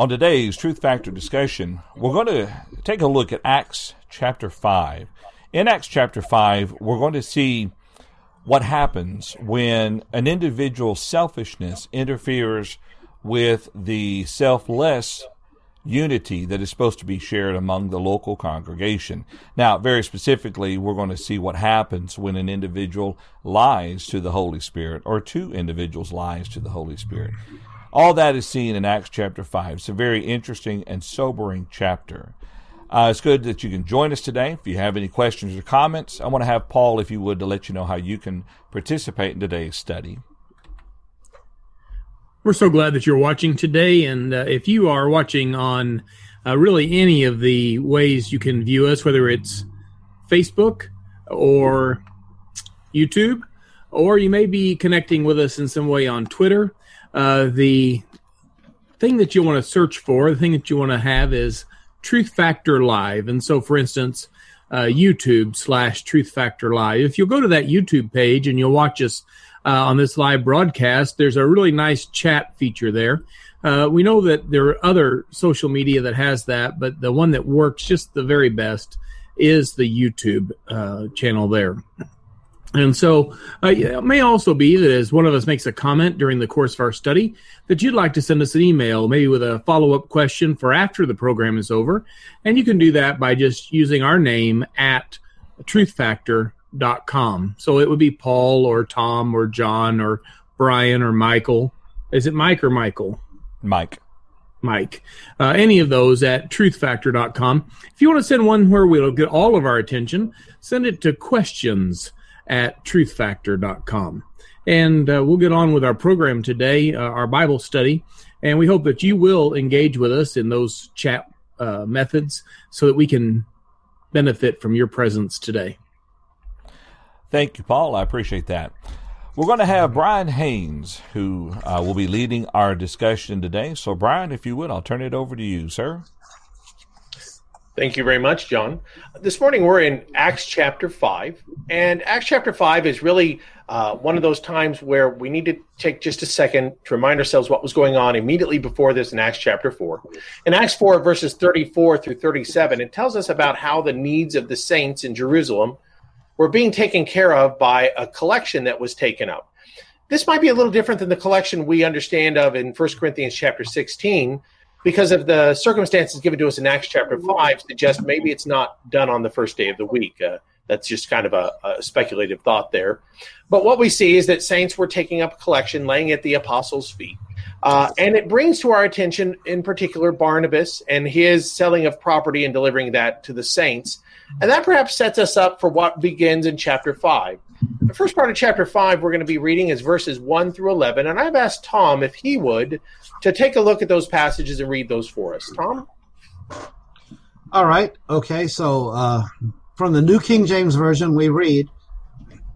On today's Truth Factor discussion, we're going to take a look at Acts chapter 5. In Acts chapter 5, we're going to see what happens when an individual's selfishness interferes with the selfless unity that is supposed to be shared among the local congregation. Now, very specifically, we're going to see what happens when an individual lies to the Holy Spirit or two individuals lies to the Holy Spirit. All that is seen in Acts chapter 5. It's a very interesting and sobering chapter. Uh, it's good that you can join us today. If you have any questions or comments, I want to have Paul, if you would, to let you know how you can participate in today's study. We're so glad that you're watching today. And uh, if you are watching on uh, really any of the ways you can view us, whether it's Facebook or YouTube, or you may be connecting with us in some way on Twitter, uh, the thing that you want to search for, the thing that you want to have is Truth Factor Live. And so, for instance, uh, YouTube slash Truth Factor Live. If you'll go to that YouTube page and you'll watch us uh, on this live broadcast. There's a really nice chat feature there. Uh, we know that there are other social media that has that, but the one that works just the very best is the YouTube uh, channel there. And so uh, it may also be that as one of us makes a comment during the course of our study, that you'd like to send us an email, maybe with a follow up question for after the program is over. And you can do that by just using our name at Truth Factor dot com. So it would be Paul or Tom or John or Brian or Michael. Is it Mike or Michael? Mike. Mike. Uh, any of those at truthfactor.com. If you want to send one where we'll get all of our attention, send it to questions at truthfactor.com. And uh, we'll get on with our program today, uh, our Bible study. And we hope that you will engage with us in those chat uh, methods so that we can benefit from your presence today. Thank you, Paul. I appreciate that. We're going to have Brian Haynes, who uh, will be leading our discussion today. So, Brian, if you would, I'll turn it over to you, sir. Thank you very much, John. This morning we're in Acts chapter 5, and Acts chapter 5 is really uh, one of those times where we need to take just a second to remind ourselves what was going on immediately before this in Acts chapter 4. In Acts 4, verses 34 through 37, it tells us about how the needs of the saints in Jerusalem were being taken care of by a collection that was taken up. This might be a little different than the collection we understand of in 1 Corinthians chapter 16 because of the circumstances given to us in Acts chapter 5 suggest maybe it's not done on the first day of the week. Uh, that's just kind of a, a, speculative thought there. But what we see is that saints were taking up a collection, laying at the apostles' feet. Uh, and it brings to our attention, in particular, Barnabas and his selling of property and delivering that to the saints. And that perhaps sets us up for what begins in chapter 5. The first part of chapter 5 we're going to be reading is verses 1 through 11. And I've asked Tom if he would to take a look at those passages and read those for us. Tom? All right. Okay. So uh, from the New King James Version, we read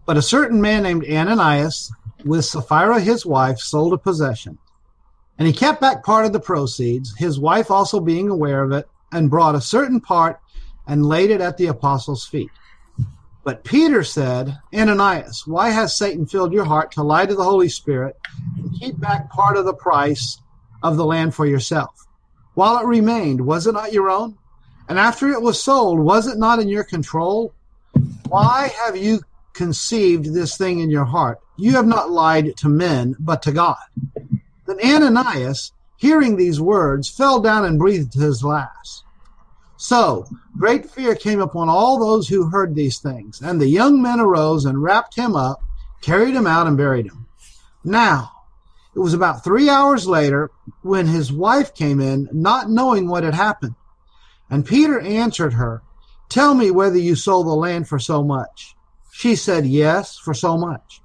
But a certain man named Ananias, with Sapphira his wife, sold a possession and he kept back part of the proceeds, his wife also being aware of it, and brought a certain part and laid it at the apostles' feet. But Peter said, Ananias, why has Satan filled your heart to lie to the Holy Spirit and keep back part of the price of the land for yourself? While it remained, was it not your own? And after it was sold, was it not in your control? Why have you conceived this thing in your heart? You have not lied to men, but to God. Then Ananias, hearing these words, fell down and breathed his last. So great fear came upon all those who heard these things, and the young men arose and wrapped him up, carried him out, and buried him. Now, it was about three hours later when his wife came in, not knowing what had happened. And Peter answered her, Tell me whether you sold the land for so much. She said, Yes, for so much.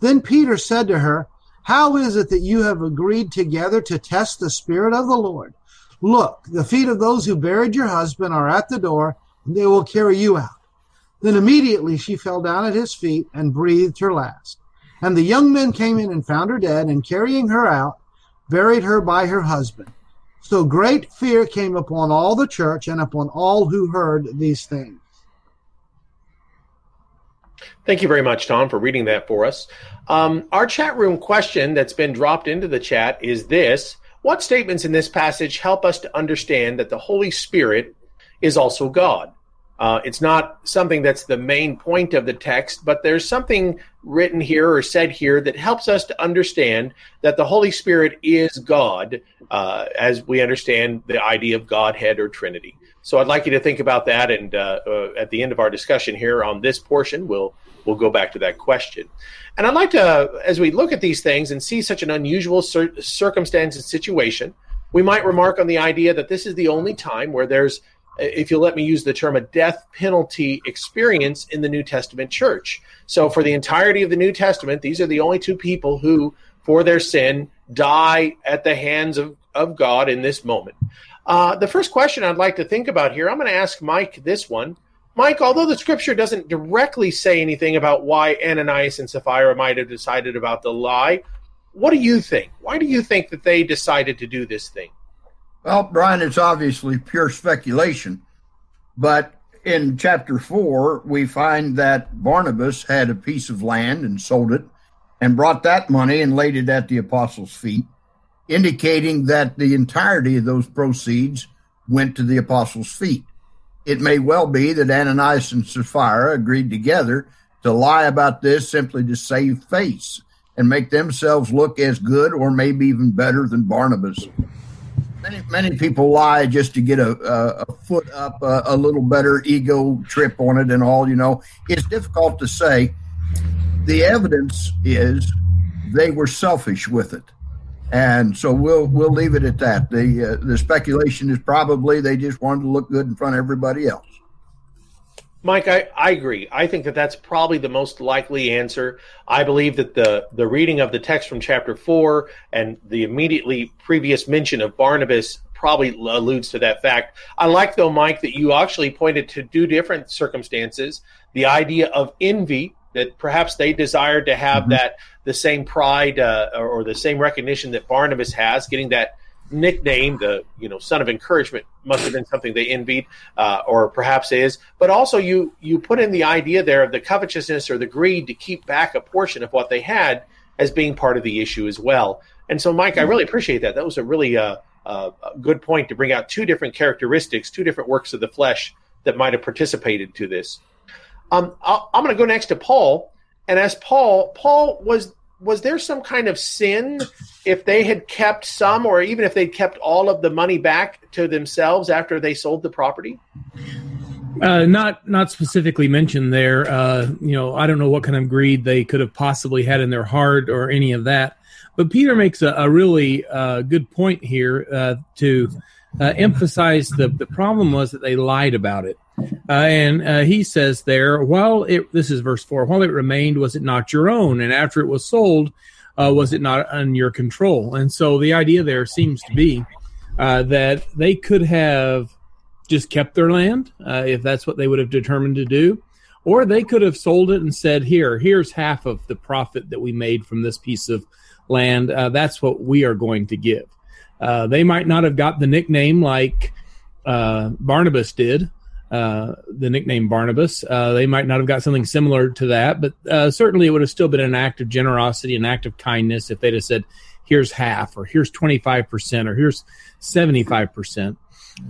Then Peter said to her, how is it that you have agreed together to test the Spirit of the Lord? Look, the feet of those who buried your husband are at the door, and they will carry you out. Then immediately she fell down at his feet and breathed her last. And the young men came in and found her dead, and carrying her out, buried her by her husband. So great fear came upon all the church and upon all who heard these things. Thank you very much, Tom, for reading that for us. Um, our chat room question that's been dropped into the chat is this What statements in this passage help us to understand that the Holy Spirit is also God? Uh, it's not something that's the main point of the text, but there's something written here or said here that helps us to understand that the Holy Spirit is God, uh, as we understand the idea of Godhead or Trinity. So I'd like you to think about that, and uh, uh at the end of our discussion here on this portion, we'll we'll go back to that question. And I'd like to, as we look at these things and see such an unusual cir- circumstance and situation, we might remark on the idea that this is the only time where there's if you'll let me use the term, a death penalty experience in the New Testament church. So, for the entirety of the New Testament, these are the only two people who, for their sin, die at the hands of, of God in this moment. Uh, the first question I'd like to think about here, I'm going to ask Mike this one. Mike, although the scripture doesn't directly say anything about why Ananias and Sapphira might have decided about the lie, what do you think? Why do you think that they decided to do this thing? Well, Brian, it's obviously pure speculation, but in chapter four, we find that Barnabas had a piece of land and sold it and brought that money and laid it at the apostles' feet, indicating that the entirety of those proceeds went to the apostles' feet. It may well be that Ananias and Sapphira agreed together to lie about this simply to save face and make themselves look as good or maybe even better than Barnabas. Many many people lie just to get a, a, a foot up, a, a, little better ego trip on it, and all. You know, it's difficult to say. The evidence is they were selfish with it, and so we'll we'll leave it at that. The uh, the speculation is probably they just wanted to look good in front of everybody else. Mike, I, I agree. I think that that's probably the most likely answer. I believe that the, the reading of the text from chapter 4 and the immediately previous mention of Barnabas probably alludes to that fact. I like, though, Mike, that you actually pointed to two different circumstances the idea of envy, that perhaps they desired to have mm-hmm. that the same pride uh, or the same recognition that Barnabas has, getting that nickname, the you know son of encouragement, must have been something they envied, uh, or perhaps is. But also, you you put in the idea there of the covetousness or the greed to keep back a portion of what they had as being part of the issue as well. And so, Mike, I really appreciate that. That was a really uh, uh, good point to bring out two different characteristics, two different works of the flesh that might have participated to this. Um, i am going to go next to Paul, and as Paul, Paul was was there some kind of sin if they had kept some or even if they'd kept all of the money back to themselves after they sold the property? Uh, not not specifically mentioned there. Uh, you know i don't know what kind of greed they could have possibly had in their heart or any of that. But peter makes a, a really uh, good point here uh, to uh, emphasize the, the problem was that they lied about it uh, and uh, he says there, while it, this is verse 4, while it remained, was it not your own? And after it was sold, uh, was it not on your control? And so the idea there seems to be uh, that they could have just kept their land uh, if that's what they would have determined to do, or they could have sold it and said, here, here's half of the profit that we made from this piece of land. Uh, that's what we are going to give. they might not have got the nickname like Barnabas did, uh, the nickname Barnabas. Uh, they might not have got something similar to that, but uh, certainly it would have still been an act of generosity, an act of kindness if they'd have said, here's half, or here's 25%, or here's 75%.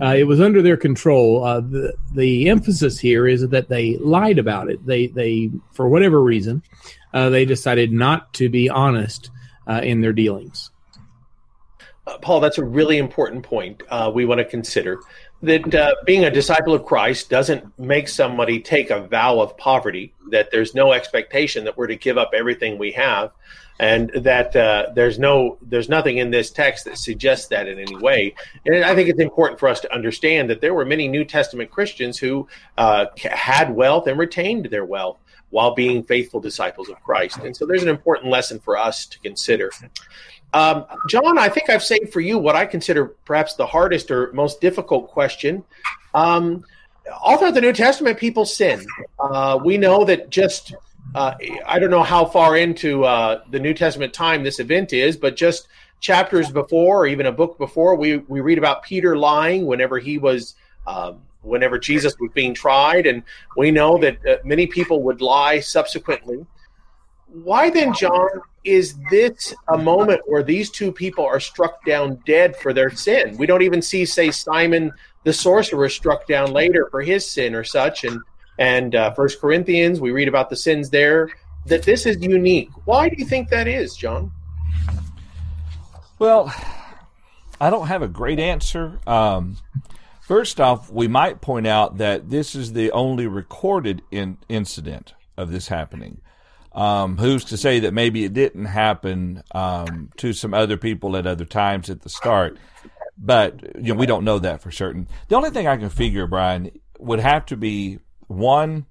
Uh, it was under their control. Uh, the the emphasis here is that they lied about it. They they for whatever reason, they decided not to be honest in their dealings. Paul, that's a really important point we want to consider that uh, being a disciple of Christ doesn't make somebody take a vow of poverty, that there's no expectation that we're to give up everything we have, and that uh, there's no there's nothing in this text that suggests that in any way. And I think it's important for us to understand that there were many New Testament Christians who uh, had wealth and retained their wealth while being faithful disciples of Christ. And so there's an important lesson for us to consider. Um, John, I think I've saved for you what I consider perhaps the hardest or most difficult question. Um, all throughout the New Testament, people sin. Uh, we know that just, uh, I don't know how far into uh, the New Testament time this event is, but just chapters before, or even a book before, we, we read about Peter lying whenever he was. Um, whenever Jesus was being tried, and we know that uh, many people would lie subsequently. Why then, John, is this a moment where these two people are struck down dead for their sin? We don't even see, say, Simon the sorcerer struck down later for his sin or such, and and uh, First Corinthians we read about the sins there. That this is unique. Why do you think that is, John? Well, I don't have a great answer. Um, first off, we might point out that this is the only recorded in, incident of this happening. Um, who's to say that maybe it didn't happen um, to some other people at other times at the start? But you know, we don't know that for certain. The only thing I can figure, Brian, would have to be one.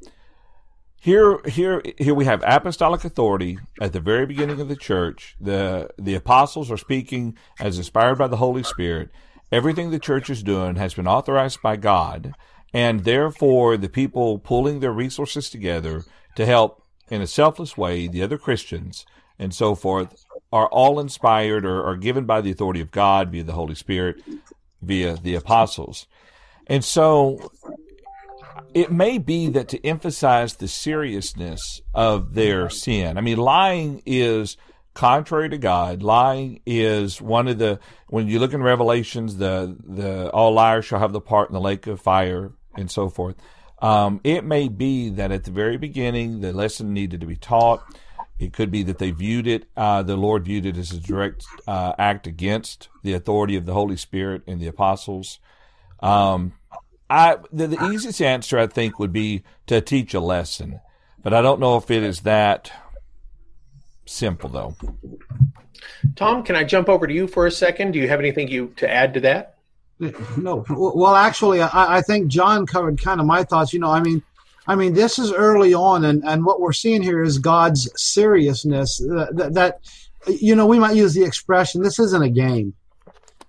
Here, here, here we have apostolic authority at the very beginning of the church. The the apostles are speaking as inspired by the Holy Spirit. Everything the church is doing has been authorized by God, and therefore the people pulling their resources together to help in a selfless way the other Christians and so forth are all inspired or are given by the authority of God via the Holy Spirit, via the apostles. And so it may be that to emphasize the seriousness of their sin. I mean, lying is contrary to God. Lying is one of the when you look in Revelations, the the all liars shall have the part in the lake of fire and so forth. Um, it may be that at the very beginning, the lesson needed to be taught. It could be that they viewed it, uh, the Lord viewed it as a direct uh, act against the authority of the Holy Spirit and the apostles. Um, I, the, the easiest answer, I think, would be to teach a lesson, but I don't know if it is that simple, though. Tom, can I jump over to you for a second? Do you have anything you to add to that? No, well, actually, I, I think John covered kind of my thoughts. You know, I mean, I mean, this is early on, and, and what we're seeing here is God's seriousness. That, that, that, you know, we might use the expression, "This isn't a game."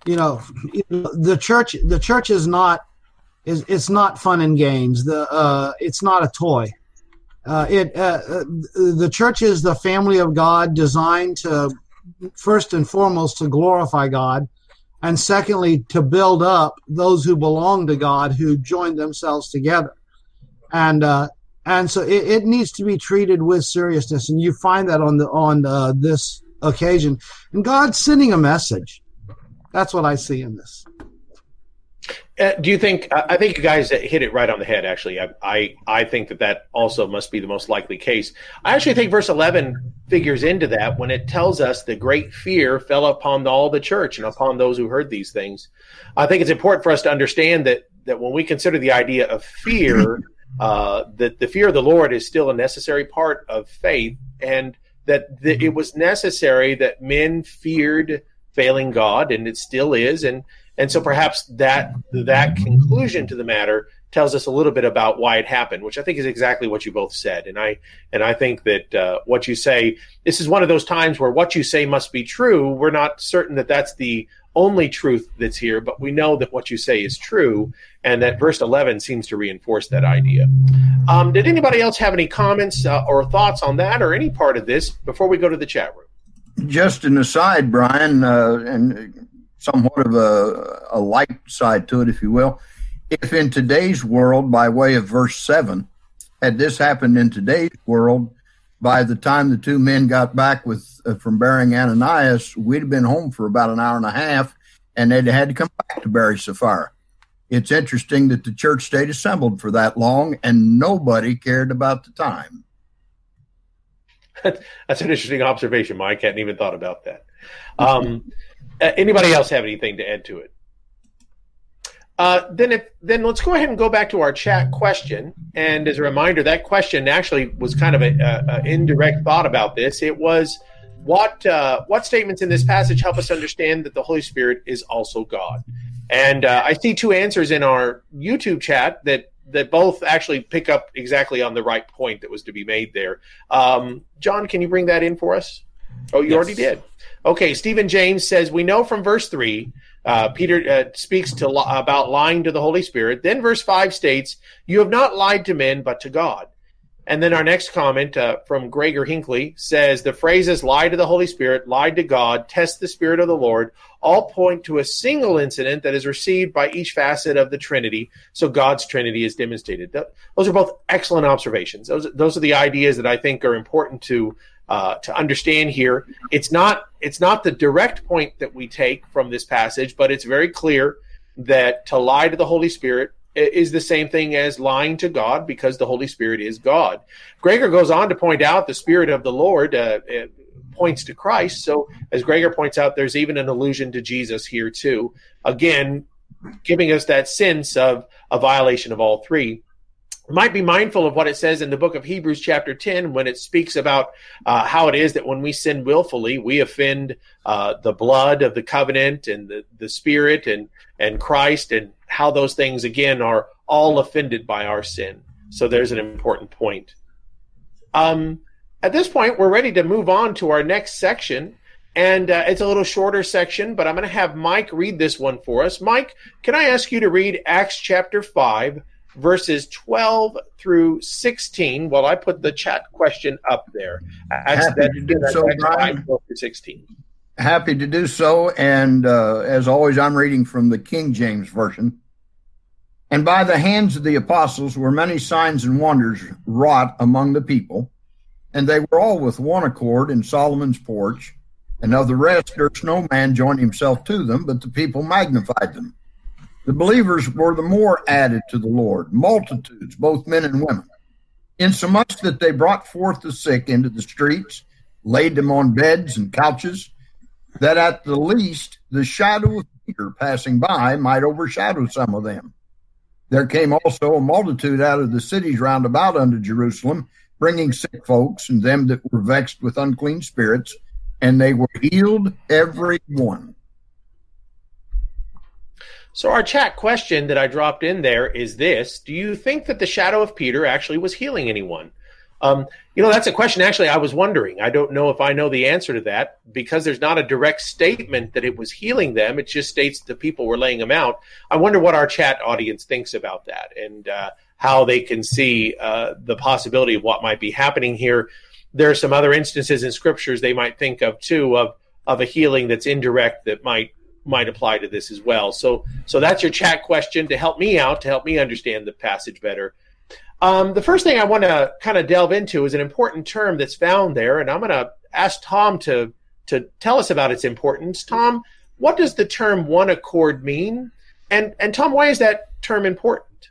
You know, the church, the church is not is it's not fun and games. The uh, it's not a toy. Uh, it uh, uh the church is the family of God, designed to first and foremost to glorify God and secondly, to build up those who belong to God who join themselves together. And uh, and so it, it, needs to be treated with seriousness, and you find that on the on uh, this occasion. And God's sending a message. That's what I see in this. Uh, do you think? I think you guys hit it right on the head. Actually, I, I, I think that that also must be the most likely case. I actually think verse eleven figures into that when it tells us the great fear fell upon all the church and upon those who heard these things. I think it's important for us to understand that that when we consider the idea of fear, uh, that the fear of the Lord is still a necessary part of faith, and that the, it was necessary that men feared failing God, and it still is, and and so perhaps that that conclusion to the matter tells us a little bit about why it happened, which I think is exactly what you both said. And I and I think that uh, what you say this is one of those times where what you say must be true. We're not certain that that's the only truth that's here, but we know that what you say is true, and that verse 11 seems to reinforce that idea. Um, did anybody else have any comments uh, or thoughts on that or any part of this before we go to the chat room? Just an aside, Brian, uh, and somewhat of a, a light side to it, if you will. If in today's world, by way of verse 7, had this happened in today's world, by the time the two men got back with uh, from burying Ananias, we'd have been home for about an hour and a half, and they'd had to come back to bury Sapphira. It's interesting that the church stayed assembled for that long, and nobody cared about the time. That's an interesting observation, Mike. I hadn't even thought about that. Um, uh, anybody else have anything to add to it? Uh, then if then let's go ahead and go back to our chat question. And as a reminder, that question actually was kind of an indirect thought about this. It was what uh, what statements in this passage help us understand that the Holy Spirit is also God? And uh, I see two answers in our YouTube chat that that both actually pick up exactly on the right point that was to be made there. Um, John, can you bring that in for us? Oh, you yes. already did. Okay, Stephen James says we know from verse three. Uh, Peter uh, speaks to about lying to the Holy Spirit. Then verse five states, "You have not lied to men, but to God." And then our next comment uh, from Gregor Hinckley says the phrases "lie to the Holy Spirit," "lied to God," "test the Spirit of the Lord," all point to a single incident that is received by each facet of the Trinity. So God's Trinity is demonstrated. Those are both excellent observations. Those those are the ideas that I think are important to uh, to understand here. It's not it's not the direct point that we take from this passage, but it's very clear that to lie to the Holy Spirit is the same thing as lying to God because the Holy Spirit is God. Gregor goes on to point out the Spirit of the Lord uh, points to Christ. So, as Gregor points out, there's even an allusion to Jesus here, too. Again, giving us that sense of a violation of all three might be mindful of what it says in the book of Hebrews, chapter 10, when it speaks about uh, how it is that when we sin willfully, we offend uh, the blood of the covenant and the, the Spirit and, and Christ, and how those things, again, are all offended by our sin. So there's an important point. Um, at this point, we're ready to move on to our next section. And uh, it's a little shorter section, but I'm going to have Mike read this one for us. Mike, can I ask you to read Acts chapter 5? Verses 12 through 16. Well, I put the chat question up there. Happy to do so, Brian. 12 through 16. Happy to do so. And uh, as always, I'm reading from the King James Version. And by the hands of the apostles were many signs and wonders wrought among the people. And they were all with one accord in Solomon's porch. And of the rest, there's no man joined himself to them, but the people magnified them. The believers were the more added to the Lord, multitudes, both men and women, insomuch that they brought forth the sick into the streets, laid them on beds and couches, that at the least the shadow of Peter passing by might overshadow some of them. There came also a multitude out of the cities round about unto Jerusalem, bringing sick folks and them that were vexed with unclean spirits, and they were healed every one. So, our chat question that I dropped in there is this Do you think that the shadow of Peter actually was healing anyone? Um, you know, that's a question actually I was wondering. I don't know if I know the answer to that because there's not a direct statement that it was healing them. It just states the people were laying them out. I wonder what our chat audience thinks about that and uh, how they can see uh, the possibility of what might be happening here. There are some other instances in scriptures they might think of too of of a healing that's indirect that might might apply to this as well. So, so that's your chat question to help me out, to help me understand the passage better. Um, the first thing I want to kind of delve into is an important term that's found there, and I'm going to ask Tom to to tell us about its importance. Tom, what does the term one accord mean? And and Tom, why is that term important?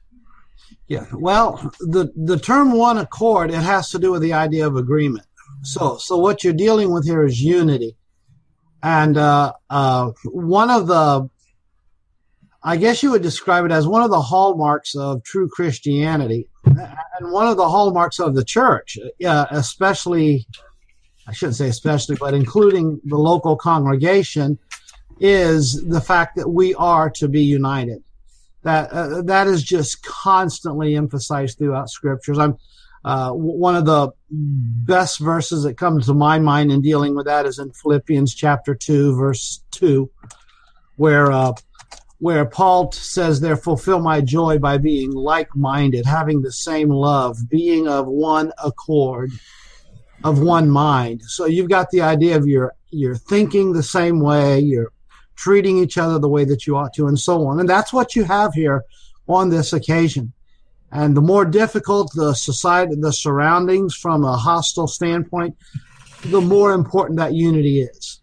Yeah, well, the the term one accord it has to do with the idea of agreement. So so what you're dealing with here is unity. And uh, uh, one of the, I guess you would describe it as one of the hallmarks of true Christianity, and one of the hallmarks of the church, uh, especially, I shouldn't say especially, but including the local congregation, is the fact that we are to be united. That uh, that is just constantly emphasized throughout scriptures. I'm uh, one of the best verses that comes to my mind in dealing with that is in Philippians chapter 2, verse 2, where, uh, where Paul says, There fulfill my joy by being like minded, having the same love, being of one accord, of one mind. So you've got the idea of you're, you're thinking the same way, you're treating each other the way that you ought to, and so on. And that's what you have here on this occasion. And the more difficult the society, the surroundings from a hostile standpoint, the more important that unity is.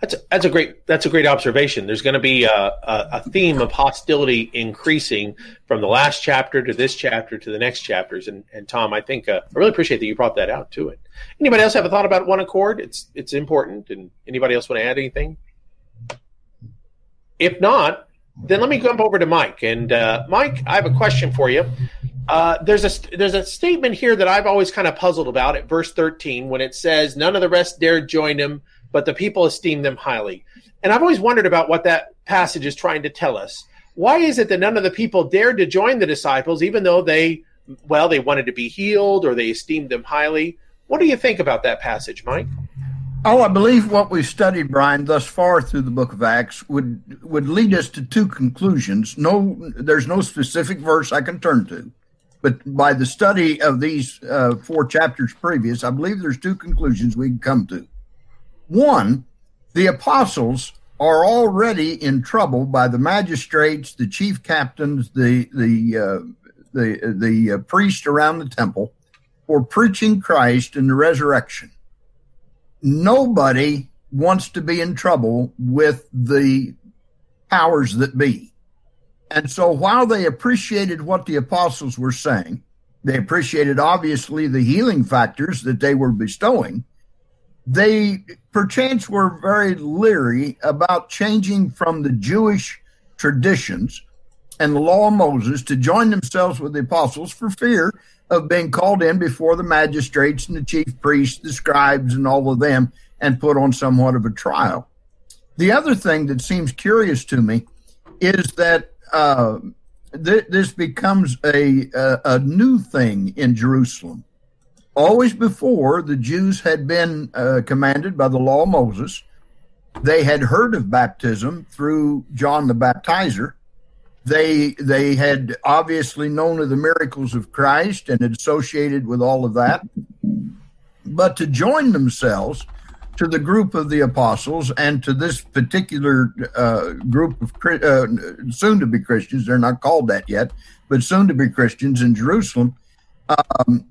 That's that's a great that's a great observation. There's going to be a, a, a, theme of hostility increasing from the last chapter to this chapter to the next chapters. And, and Tom, I think uh, I really appreciate that you brought that out to it. Anybody else have a thought about one accord? It's it's important. And anybody else want to add anything? If not, then let me jump over to Mike. And uh, Mike, I have a question for you. Uh, there's a there's a statement here that I've always kind of puzzled about at verse 13 when it says, "None of the rest dared join him, but the people esteemed them highly." And I've always wondered about what that passage is trying to tell us. Why is it that none of the people dared to join the disciples, even though they, well, they wanted to be healed or they esteemed them highly? What do you think about that passage, Mike? Oh, I believe what we've studied, Brian, thus far through the book of Acts would would lead us to two conclusions. No, there's no specific verse I can turn to, but by the study of these uh, four chapters previous, I believe there's two conclusions we can come to. One, the apostles are already in trouble by the magistrates, the chief captains, the the uh, the the uh, priest around the temple for preaching Christ and the resurrection. Nobody wants to be in trouble with the powers that be. And so while they appreciated what the apostles were saying, they appreciated obviously the healing factors that they were bestowing. They perchance were very leery about changing from the Jewish traditions and the law of Moses to join themselves with the apostles for fear of being called in before the magistrates and the chief priests, the scribes, and all of them, and put on somewhat of a trial. The other thing that seems curious to me is that uh, th- this becomes a, a, a new thing in Jerusalem. Always before, the Jews had been uh, commanded by the law of Moses. They had heard of baptism through John the Baptizer. They they had obviously known of the miracles of Christ and had associated with all of that. But to join themselves to the group of the apostles and to this particular uh, group of uh, soon to be Christians. They're not called that yet, but soon to be Christians in Jerusalem um,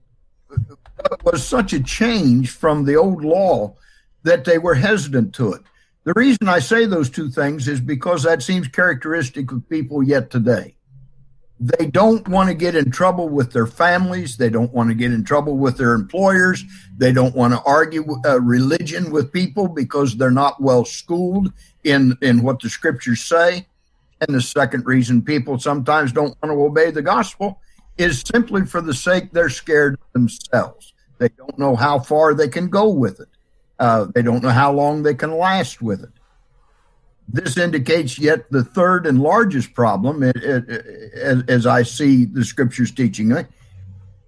was such a change from the old law that they were hesitant to it. The reason I say those two things is because that seems characteristic of people yet today they don't want to get in trouble with their families. They don't want to get in trouble with their employers. They don't want to argue uh, religion with people because they're not well schooled in, in what the scriptures say. And the second reason people sometimes don't want to obey the gospel is simply for the sake they're scared themselves. They don't know how far they can go with it. Uh, they don't know how long they can last with it. This indicates yet the third and largest problem, it, it, it, as I see the scriptures teaching me.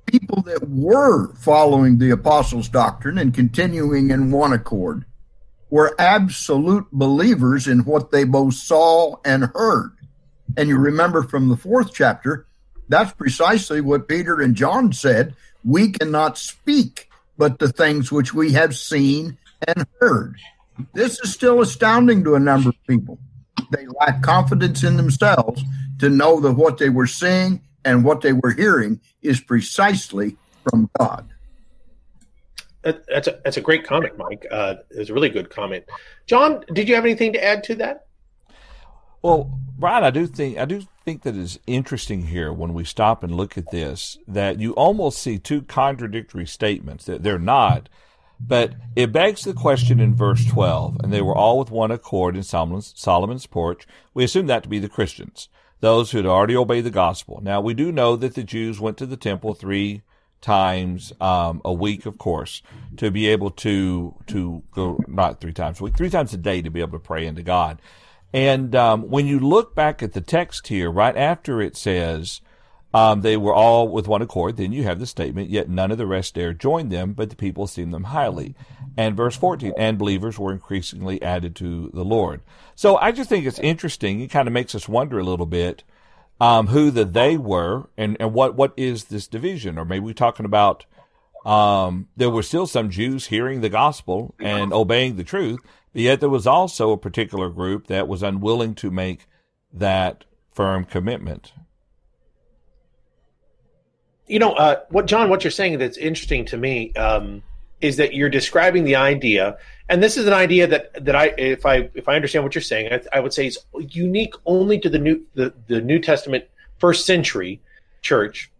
People that were following the apostles' doctrine and continuing in one accord were absolute believers in what they both saw and heard. And you remember from the fourth chapter, that's precisely what Peter and John said. We cannot speak but the things which we have seen and heard. This is still astounding to a number of people. They lack confidence in themselves to know that what they were seeing and what they were hearing is precisely from God. That's a, that's a great comment, Mike. Uh, it's a really good comment. John, did you have anything to add to that? Well, Brian, I do think I do think that is interesting here when we stop and look at this that you almost see two contradictory statements that they're not but it begs the question in verse 12, and they were all with one accord in Solomon's, Solomon's porch. We assume that to be the Christians, those who had already obeyed the gospel. Now, we do know that the Jews went to the temple three times um, a week, of course, to be able to to go not three times a week, three times a day to be able to pray into God. And um, when you look back at the text here, right after it says, um, they were all with one accord. Then you have the statement, yet none of the rest there joined them, but the people esteemed them highly. And verse 14, and believers were increasingly added to the Lord. So I just think it's interesting. It kind of makes us wonder a little bit um, who the they were and, and what, what is this division? Or maybe we're talking about um, there were still some Jews hearing the gospel and obeying the truth, but yet there was also a particular group that was unwilling to make that firm commitment. You know uh, what john what you're saying that's interesting to me um, is that you're describing the idea and this is an idea that that i if i if i understand what you're saying i, I would say is unique only to the new the, the new testament first century church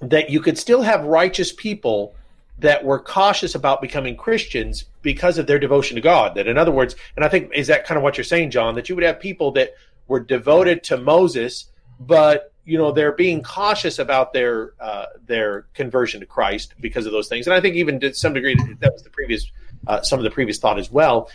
that you could still have righteous people that were cautious about becoming christians because of their devotion to god that in other words and i think is that kind of what you're saying john that you would have people that were devoted to moses but you know they're being cautious about their uh, their conversion to Christ because of those things, and I think even to some degree that was the previous uh, some of the previous thought as well.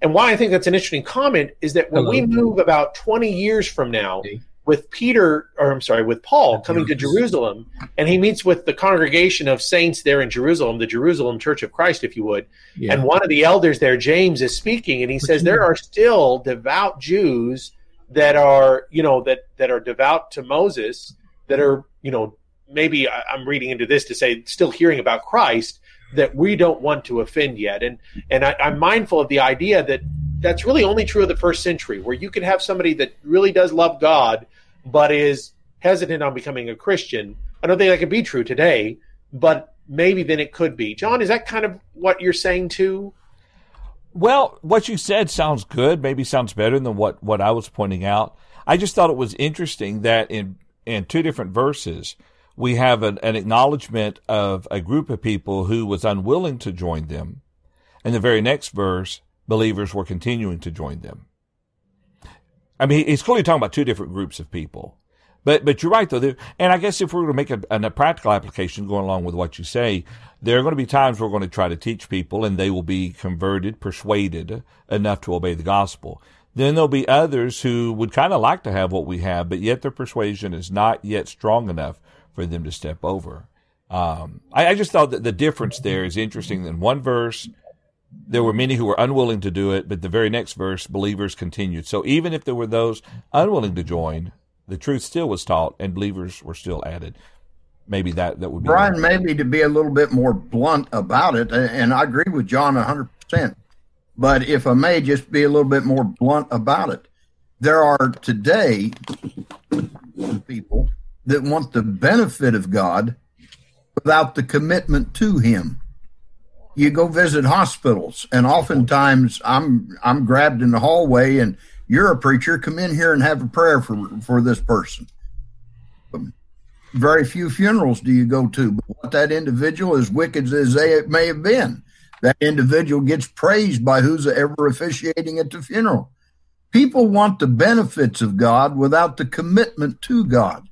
And why I think that's an interesting comment is that when Hello. we move about twenty years from now, with Peter, or I'm sorry, with Paul coming to Jerusalem, and he meets with the congregation of saints there in Jerusalem, the Jerusalem Church of Christ, if you would. Yeah. And one of the elders there, James, is speaking, and he what says there are still devout Jews that are you know that that are devout to Moses that are you know maybe I'm reading into this to say still hearing about Christ that we don't want to offend yet and and I, I'm mindful of the idea that that's really only true of the first century where you can have somebody that really does love God but is hesitant on becoming a Christian. I don't think that could be true today, but maybe then it could be. John, is that kind of what you're saying too? Well, what you said sounds good. Maybe sounds better than what, what I was pointing out. I just thought it was interesting that in in two different verses we have an, an acknowledgement of a group of people who was unwilling to join them. In the very next verse, believers were continuing to join them. I mean, he's clearly talking about two different groups of people. But but you're right though, and I guess if we were to make a, a, practical application going along with what you say, there are going to be times we're going to try to teach people, and they will be converted, persuaded enough to obey the gospel. Then there'll be others who would kind of like to have what we have, but yet their persuasion is not yet strong enough for them to step over. Um, I, I just thought that the difference there is interesting. In one verse, there were many who were unwilling to do it, but the very next verse, believers continued. So even if there were those unwilling to join, the truth still was taught and believers were still added. Maybe that, that would be. Brian, maybe to be a little bit more blunt about it, and I agree with John 100%, but if I may just be a little bit more blunt about it, there are today people that want the benefit of God without the commitment to Him you go visit hospitals and oftentimes i'm i'm grabbed in the hallway and you're a preacher come in here and have a prayer for for this person. Very few funerals do you go to but what that individual as wicked as they may have been that individual gets praised by who's ever officiating at the funeral. People want the benefits of god without the commitment to god.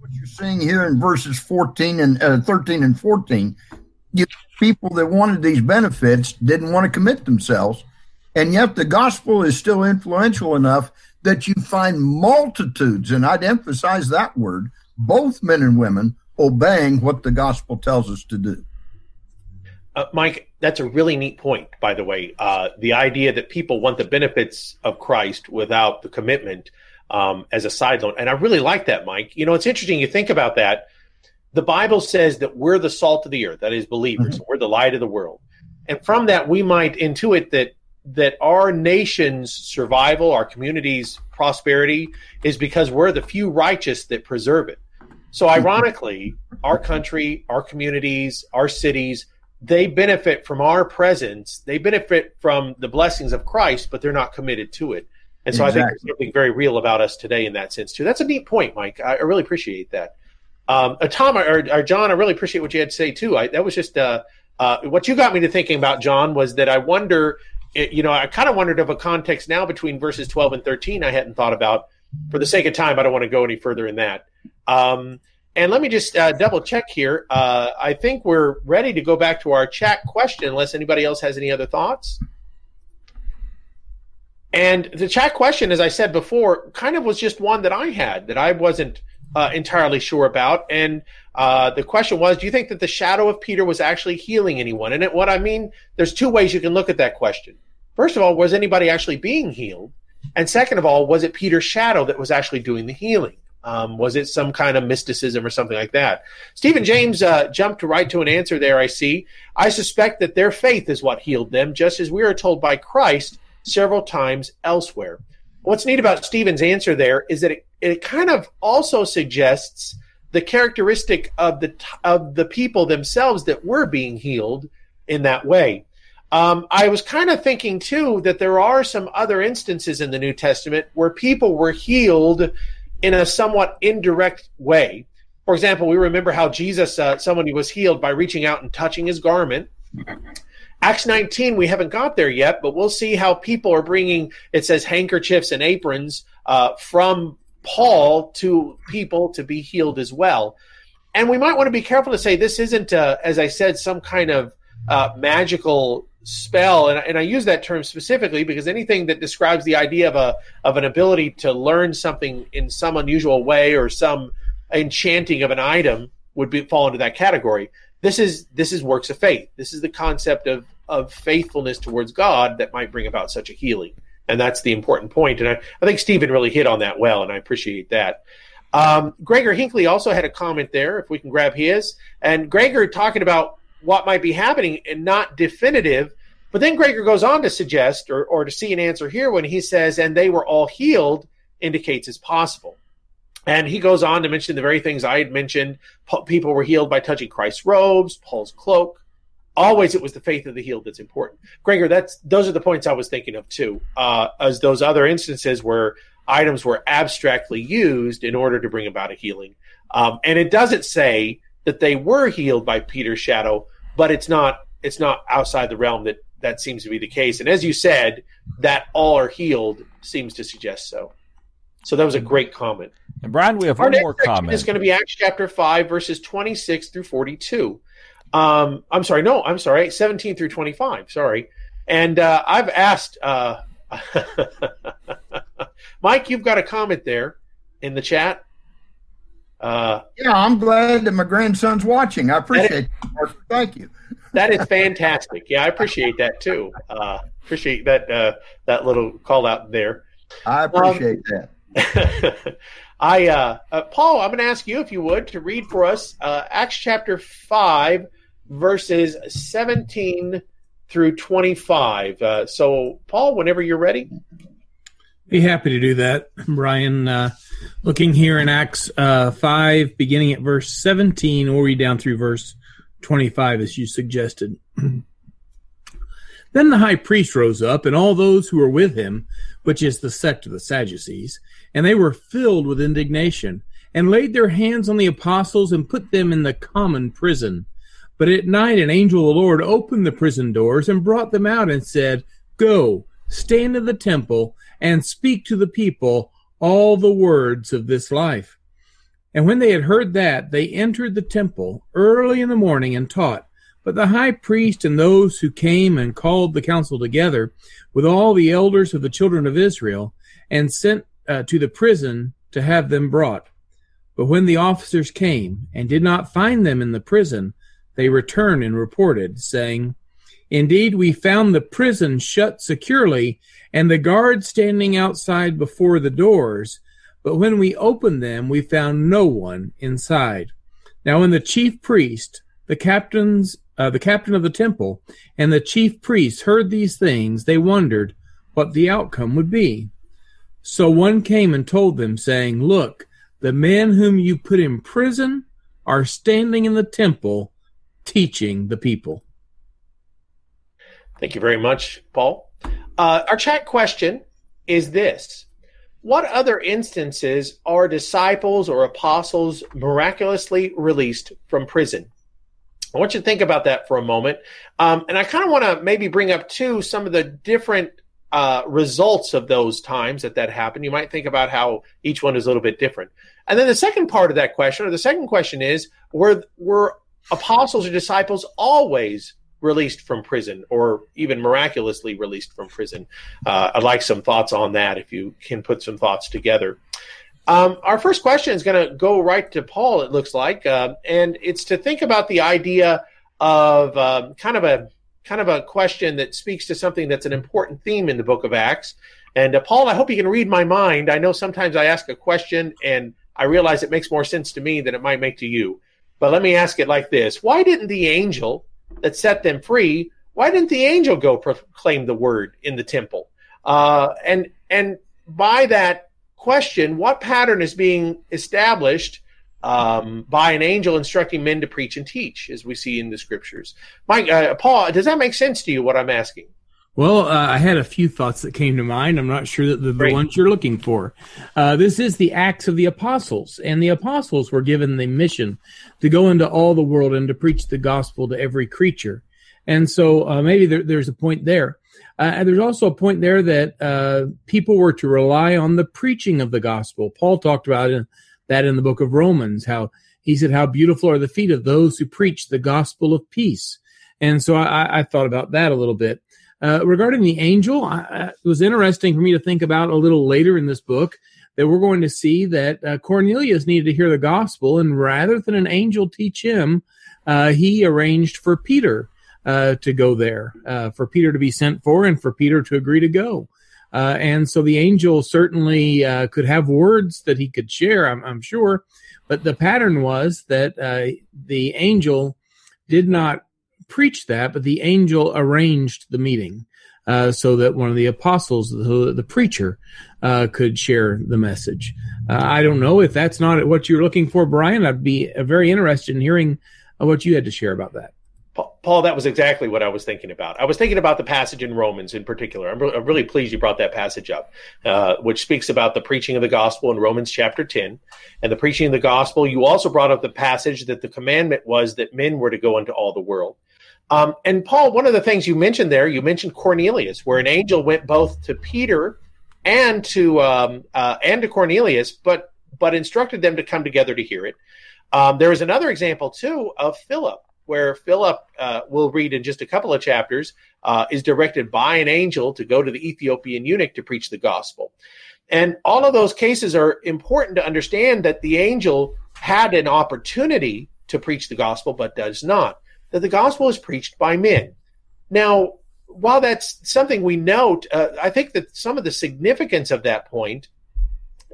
What you're seeing here in verses 14 and uh, 13 and 14 you people that wanted these benefits didn't want to commit themselves. And yet the gospel is still influential enough that you find multitudes, and I'd emphasize that word, both men and women obeying what the gospel tells us to do. Uh, Mike, that's a really neat point, by the way. Uh, the idea that people want the benefits of Christ without the commitment um, as a side loan. And I really like that, Mike. You know, it's interesting. You think about that the Bible says that we're the salt of the earth, that is believers, mm-hmm. we're the light of the world. And from that we might intuit that that our nation's survival, our community's prosperity is because we're the few righteous that preserve it. So mm-hmm. ironically, our country, our communities, our cities, they benefit from our presence. They benefit from the blessings of Christ, but they're not committed to it. And so exactly. I think there's something very real about us today in that sense too. That's a neat point, Mike. I, I really appreciate that. Um, uh, Tom or, or, John, I really appreciate what you had to say too. I, that was just uh, uh, what you got me to thinking about, John, was that I wonder, you know, I kind of wondered of a context now between verses 12 and 13 I hadn't thought about. For the sake of time, I don't want to go any further in that. Um, and let me just uh, double check here. Uh, I think we're ready to go back to our chat question, unless anybody else has any other thoughts. And the chat question, as I said before, kind of was just one that I had that I wasn't uh, entirely sure about. And uh, the question was, do you think that the shadow of Peter was actually healing anyone? And it, what I mean, there's two ways you can look at that question. First of all, was anybody actually being healed? And second of all, was it Peter's shadow that was actually doing the healing? Um, was it some kind of mysticism or something like that? Stephen James uh, jumped right to an answer there, I see. I suspect that their faith is what healed them, just as we are told by Christ several times elsewhere. What's neat about Stephen's answer there is that it it kind of also suggests the characteristic of the of the people themselves that were being healed in that way. Um, I was kind of thinking too that there are some other instances in the New Testament where people were healed in a somewhat indirect way. For example, we remember how Jesus, uh, somebody was healed by reaching out and touching his garment. Acts 19, we haven't got there yet, but we'll see how people are bringing, it says handkerchiefs and aprons uh, from Paul to people to be healed as well. And we might want to be careful to say this isn't, uh, as I said, some kind of uh, magical spell. And, and I use that term specifically because anything that describes the idea of a of an ability to learn something in some unusual way or some enchanting of an item would be fall into that category. This is this is works of faith. This is the concept of of faithfulness towards God that might bring about such a healing and that's the important point. And I, I think Stephen really hit on that well, and I appreciate that. Um, Gregor Hinckley also had a comment there, if we can grab his. And Gregor talking about what might be happening and not definitive. But then Gregor goes on to suggest or, or to see an answer here when he says, and they were all healed, indicates it's possible. And he goes on to mention the very things I had mentioned. People were healed by touching Christ's robes, Paul's cloak. Always, it was the faith of the healed that's important. Gregor, that's those are the points I was thinking of too. Uh, as those other instances where items were abstractly used in order to bring about a healing, um, and it doesn't say that they were healed by Peter's shadow, but it's not it's not outside the realm that that seems to be the case. And as you said, that all are healed seems to suggest so. So that was a great comment. And Brian, we have Our one more comment. It's going to be Acts chapter five, verses twenty-six through forty-two. Um, I'm sorry, no, I'm sorry, seventeen through twenty-five. Sorry, and uh, I've asked uh, Mike. You've got a comment there in the chat. Uh, yeah, I'm glad that my grandson's watching. I appreciate it. Thank you. that is fantastic. Yeah, I appreciate that too. Uh, appreciate that uh, that little call out there. I appreciate um, that. I uh, uh, Paul, I'm going to ask you if you would to read for us uh, Acts chapter five, verses 17 through 25. Uh, so, Paul, whenever you're ready. Be happy to do that, Brian. Uh, looking here in Acts uh, 5, beginning at verse 17, we'll read down through verse 25 as you suggested. then the high priest rose up, and all those who were with him, which is the sect of the Sadducees, and they were filled with indignation, and laid their hands on the apostles and put them in the common prison. But at night an angel of the Lord opened the prison doors and brought them out and said, Go, stand in the temple, and speak to the people all the words of this life. And when they had heard that, they entered the temple early in the morning and taught. But the high priest and those who came and called the council together with all the elders of the children of Israel and sent uh, to the prison to have them brought. But when the officers came and did not find them in the prison, they returned and reported, saying, Indeed, we found the prison shut securely and the guards standing outside before the doors, but when we opened them, we found no one inside. Now, when the chief priest, the captains, uh, the captain of the temple, and the chief priests heard these things, they wondered what the outcome would be. So one came and told them, saying, Look, the men whom you put in prison are standing in the temple teaching the people. Thank you very much, Paul. Uh, our chat question is this What other instances are disciples or apostles miraculously released from prison? I want you to think about that for a moment. Um, and I kind of want to maybe bring up, too, some of the different uh, results of those times that that happened. You might think about how each one is a little bit different. And then the second part of that question, or the second question is, were, were apostles or disciples always released from prison or even miraculously released from prison? Uh, I'd like some thoughts on that if you can put some thoughts together. Um, our first question is going to go right to Paul, it looks like, uh, and it's to think about the idea of um, kind of a kind of a question that speaks to something that's an important theme in the book of Acts. And uh, Paul, I hope you can read my mind. I know sometimes I ask a question and I realize it makes more sense to me than it might make to you. But let me ask it like this Why didn't the angel that set them free, why didn't the angel go proclaim the word in the temple? Uh, and, and by that question, what pattern is being established um, by an angel instructing men to preach and teach, as we see in the scriptures? Mike, uh, Paul, does that make sense to you? What I'm asking? Well, uh, I had a few thoughts that came to mind. I'm not sure that the, the ones you're looking for. Uh, this is the Acts of the Apostles, and the apostles were given the mission to go into all the world and to preach the gospel to every creature. And so uh, maybe there, there's a point there. Uh, and there's also a point there that uh, people were to rely on the preaching of the gospel. Paul talked about that in the book of Romans, how he said, How beautiful are the feet of those who preach the gospel of peace. And so I, I thought about that a little bit. Uh, regarding the angel, I, it was interesting for me to think about a little later in this book that we're going to see that uh, Cornelius needed to hear the gospel, and rather than an angel teach him, uh, he arranged for Peter uh, to go there, uh, for Peter to be sent for, and for Peter to agree to go. Uh, and so the angel certainly could have words that he could share, I'm, I'm sure, but the pattern was that the angel did not preached that, but the angel arranged the meeting. uh, so that one of the apostles, the, the preacher, uh, could share the message. Uh, I don't know if that's not what you're looking for, Brian. I'd be uh, very interested in hearing what you had to share about that. Paul, that was exactly what I was thinking about. I was thinking about the passage in Romans in particular. I'm, re- I'm really pleased you brought that passage up, uh, which speaks about the preaching of the gospel in Romans chapter 10. And the preaching of the gospel, you also brought up the passage that the commandment was that men were to go into all the world. Um, and Paul, one of the things you mentioned there, you mentioned Cornelius, where an angel went both to Peter and to um, uh, and to Cornelius, but but instructed them to come together to hear it. Um, there is another example too of Philip, where Philip, uh, we'll read in just a couple of chapters, uh, is directed by an angel to go to the Ethiopian eunuch to preach the gospel. And all of those cases are important to understand that the angel had an opportunity to preach the gospel, but does not that the gospel is preached by men. Now, while that's something we note, uh, I think that some of the significance of that point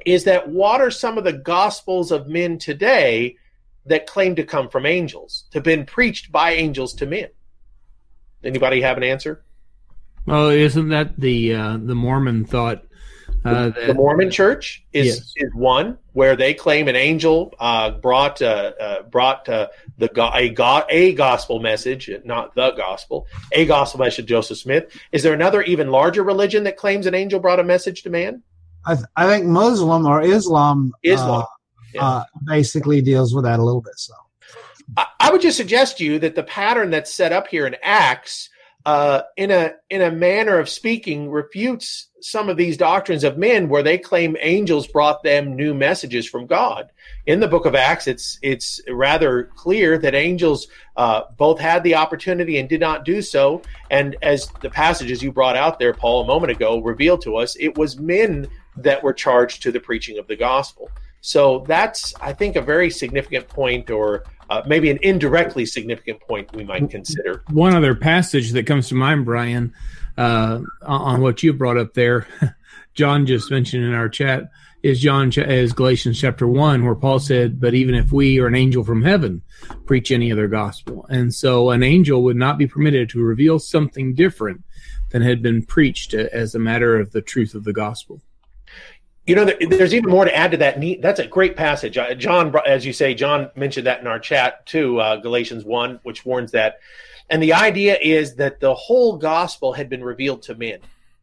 is that what are some of the gospels of men today that claim to come from angels, to have been preached by angels to men? Anybody have an answer? Well, isn't that the uh, the Mormon thought uh, the Mormon Church is yes. is one where they claim an angel uh, brought uh, uh brought uh, the a, go- a gospel message, not the gospel, a gospel message. Joseph Smith. Is there another even larger religion that claims an angel brought a message to man? I, th- I think Muslim or Islam, uh, Islam yeah. basically deals with that a little bit. So, I, I would just suggest to you that the pattern that's set up here in Acts uh, in a in a manner of speaking, refutes some of these doctrines of men, where they claim angels brought them new messages from God. In the Book of Acts, it's it's rather clear that angels uh, both had the opportunity and did not do so. And as the passages you brought out there, Paul, a moment ago, revealed to us, it was men that were charged to the preaching of the gospel. So that's, I think, a very significant point, or uh, maybe an indirectly significant point we might consider. One other passage that comes to mind, Brian, uh, on what you brought up there, John just mentioned in our chat, is John is Galatians chapter one, where Paul said, "But even if we or an angel from heaven preach any other gospel," and so an angel would not be permitted to reveal something different than had been preached as a matter of the truth of the gospel. You know, there's even more to add to that. That's a great passage. Uh, John, as you say, John mentioned that in our chat too, uh, Galatians 1, which warns that. And the idea is that the whole gospel had been revealed to men.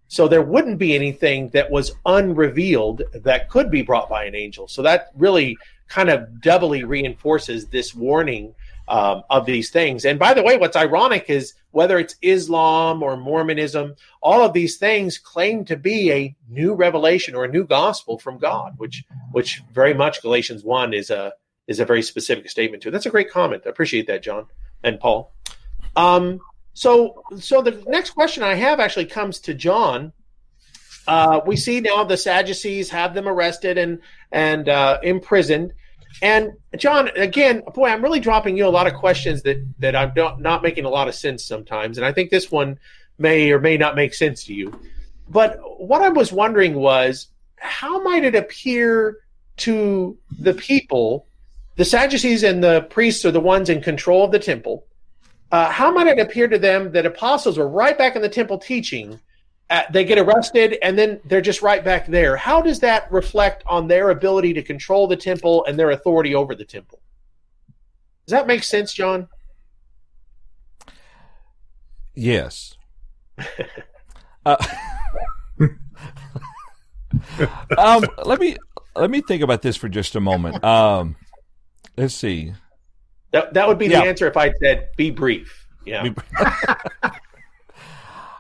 So there wouldn't be anything that was unrevealed that could be brought by an angel. So that really kind of doubly reinforces this warning um, of these things. And by the way, what's ironic is whether it's Islam or Mormonism, all of these things claim to be a new revelation or a new gospel from God, which which very much Galatians one is a is a very specific statement to. That's a great comment. I appreciate that, John and Paul. Um, so so the next question I have actually comes to John. Uh, we see now the Sadducees have them arrested and and uh, imprisoned. And John, again, boy, I'm really dropping you a lot of questions that that I'm not, not making a lot of sense sometimes, and I think this one may or may not make sense to you. But what I was wondering was, how might it appear to the people, the Sadducees and the priests are the ones in control of the temple? Uh, how might it appear to them that apostles were right back in the temple teaching? Uh, they get arrested and then they're just right back there. How does that reflect on their ability to control the temple and their authority over the temple? Does that make sense, John? Yes. uh, um, let me let me think about this for just a moment. Um, let's see. That that would be yeah. the answer if I said be brief. Yeah.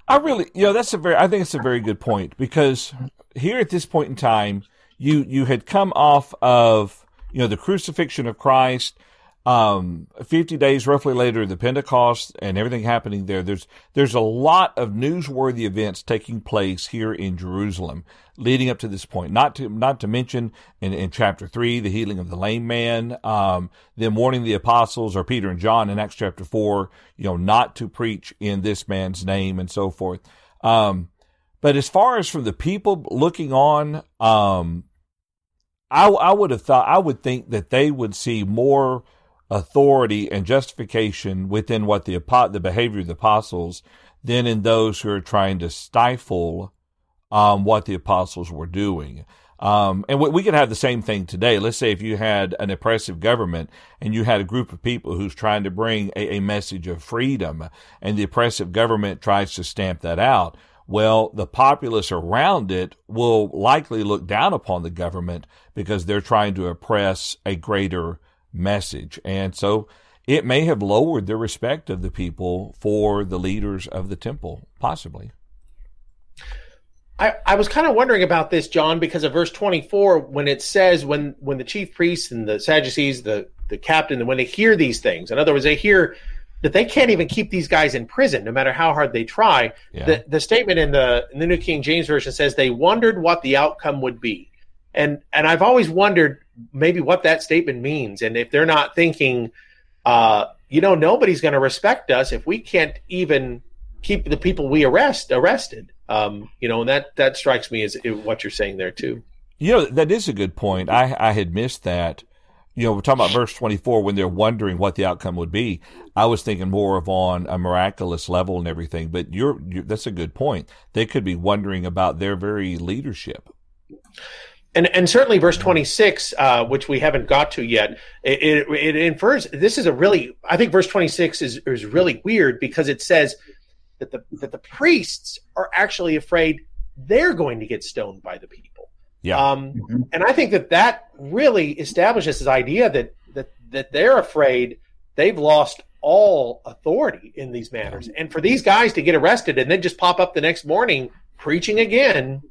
I really, you know, that's a very, I think it's a very good point because here at this point in time, you, you had come off of, you know, the crucifixion of Christ, um, 50 days roughly later, the Pentecost and everything happening there. There's, there's a lot of newsworthy events taking place here in Jerusalem leading up to this point. Not to, not to mention in, in chapter three, the healing of the lame man, um, them warning the apostles or Peter and John in Acts chapter four, you know, not to preach in this man's name and so forth. Um, but as far as from the people looking on, um, I, I would have thought, I would think that they would see more authority and justification within what the the behavior of the apostles than in those who are trying to stifle um, what the apostles were doing. Um, and we, we could have the same thing today. Let's say if you had an oppressive government and you had a group of people who's trying to bring a, a message of freedom and the oppressive government tries to stamp that out. Well, the populace around it will likely look down upon the government because they're trying to oppress a greater message. And so it may have lowered the respect of the people for the leaders of the temple, possibly. I, I was kind of wondering about this, John, because of verse 24, when it says when when the chief priests and the Sadducees, the the captain, when they hear these things, in other words, they hear that they can't even keep these guys in prison, no matter how hard they try. Yeah. The the statement in the in the New King James Version says they wondered what the outcome would be, and and I've always wondered maybe what that statement means, and if they're not thinking, uh, you know, nobody's going to respect us if we can't even keep the people we arrest arrested. Um, you know, and that that strikes me as what you're saying there too. You know, that is a good point. I I had missed that. You know, we're talking about verse 24 when they're wondering what the outcome would be. I was thinking more of on a miraculous level and everything, but you're, you're that's a good point. They could be wondering about their very leadership. And, and certainly verse 26, uh, which we haven't got to yet, it, it, it, infers this is a really, I think verse 26 is, is really weird because it says that the that the priests are actually afraid they're going to get stoned by the people. Yeah. Um, mm-hmm. And I think that that really establishes this idea that that that they're afraid they've lost all authority in these matters, and for these guys to get arrested and then just pop up the next morning preaching again,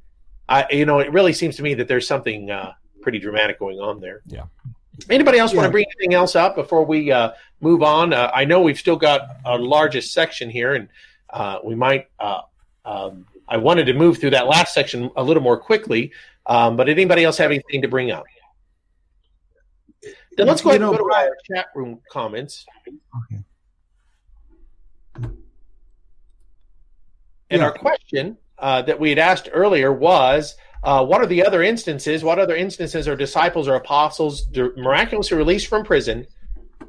I you know it really seems to me that there's something uh, pretty dramatic going on there. Yeah. Anybody else yeah. want to bring anything else up before we uh, move on? Uh, I know we've still got our largest section here, and uh, we might. Uh, um, I wanted to move through that last section a little more quickly, um, but anybody else have anything to bring up? Then let's go ahead and go to our chat room comments. Okay. And yeah. our question uh, that we had asked earlier was uh, what are the other instances? What other instances are disciples or apostles miraculously released from prison?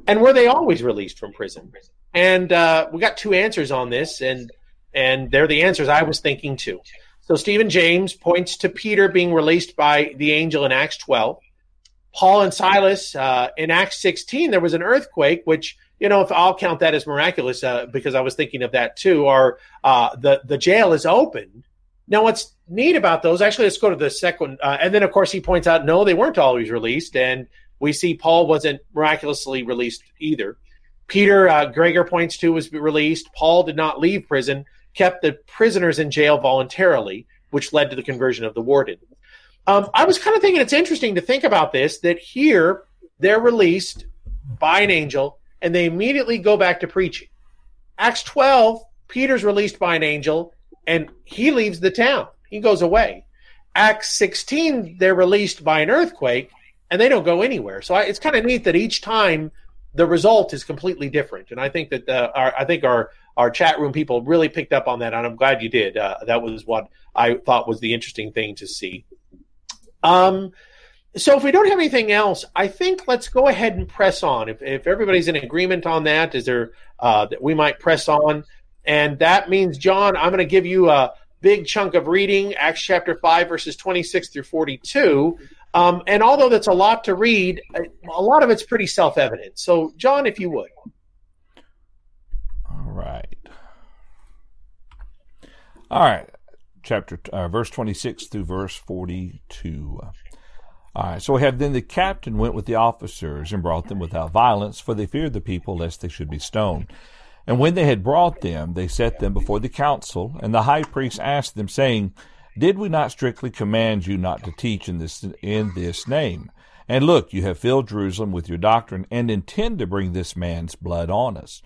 And were they always released from prison? And uh, we got two answers on this, and and they're the answers I was thinking too. So Stephen James points to Peter being released by the angel in Acts 12. Paul and Silas uh, in Acts 16, there was an earthquake, which you know, if I'll count that as miraculous uh, because I was thinking of that too. Or uh, the the jail is opened. Now, what's neat about those? Actually, let's go to the second, uh, and then of course he points out no, they weren't always released, and we see Paul wasn't miraculously released either. Peter uh, Gregor points to was released. Paul did not leave prison, kept the prisoners in jail voluntarily, which led to the conversion of the warden. Um, I was kind of thinking it's interesting to think about this that here they're released by an angel and they immediately go back to preaching. Acts 12, Peter's released by an angel and he leaves the town. He goes away. Acts 16, they're released by an earthquake and they don't go anywhere. So I, it's kind of neat that each time the result is completely different. And I think that uh, our, I think our our chat room people really picked up on that, and I'm glad you did. Uh, that was what I thought was the interesting thing to see. Um, so if we don't have anything else, I think let's go ahead and press on. If, if everybody's in agreement on that, is there uh, that we might press on? And that means, John, I'm going to give you a big chunk of reading, Acts chapter five, verses 26 through 42. Um, and although that's a lot to read, a lot of it's pretty self evident. So, John, if you would. All right. All right. Chapter, uh, verse 26 through verse 42. All right. So we have then the captain went with the officers and brought them without violence, for they feared the people lest they should be stoned. And when they had brought them, they set them before the council, and the high priest asked them, saying, did we not strictly command you not to teach in this in this name? And look, you have filled Jerusalem with your doctrine and intend to bring this man's blood on us.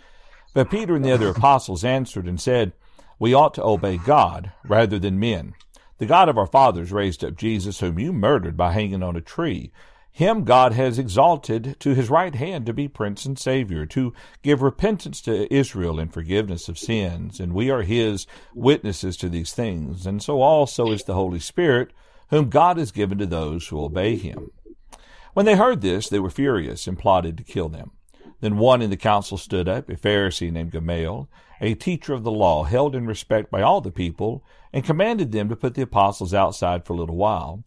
But Peter and the other apostles answered and said, We ought to obey God rather than men. The God of our fathers raised up Jesus, whom you murdered by hanging on a tree. Him God has exalted to his right hand to be Prince and Savior, to give repentance to Israel and forgiveness of sins. And we are his witnesses to these things. And so also is the Holy Spirit, whom God has given to those who obey him. When they heard this, they were furious and plotted to kill them. Then one in the council stood up, a Pharisee named Gamaliel, a teacher of the law, held in respect by all the people, and commanded them to put the apostles outside for a little while.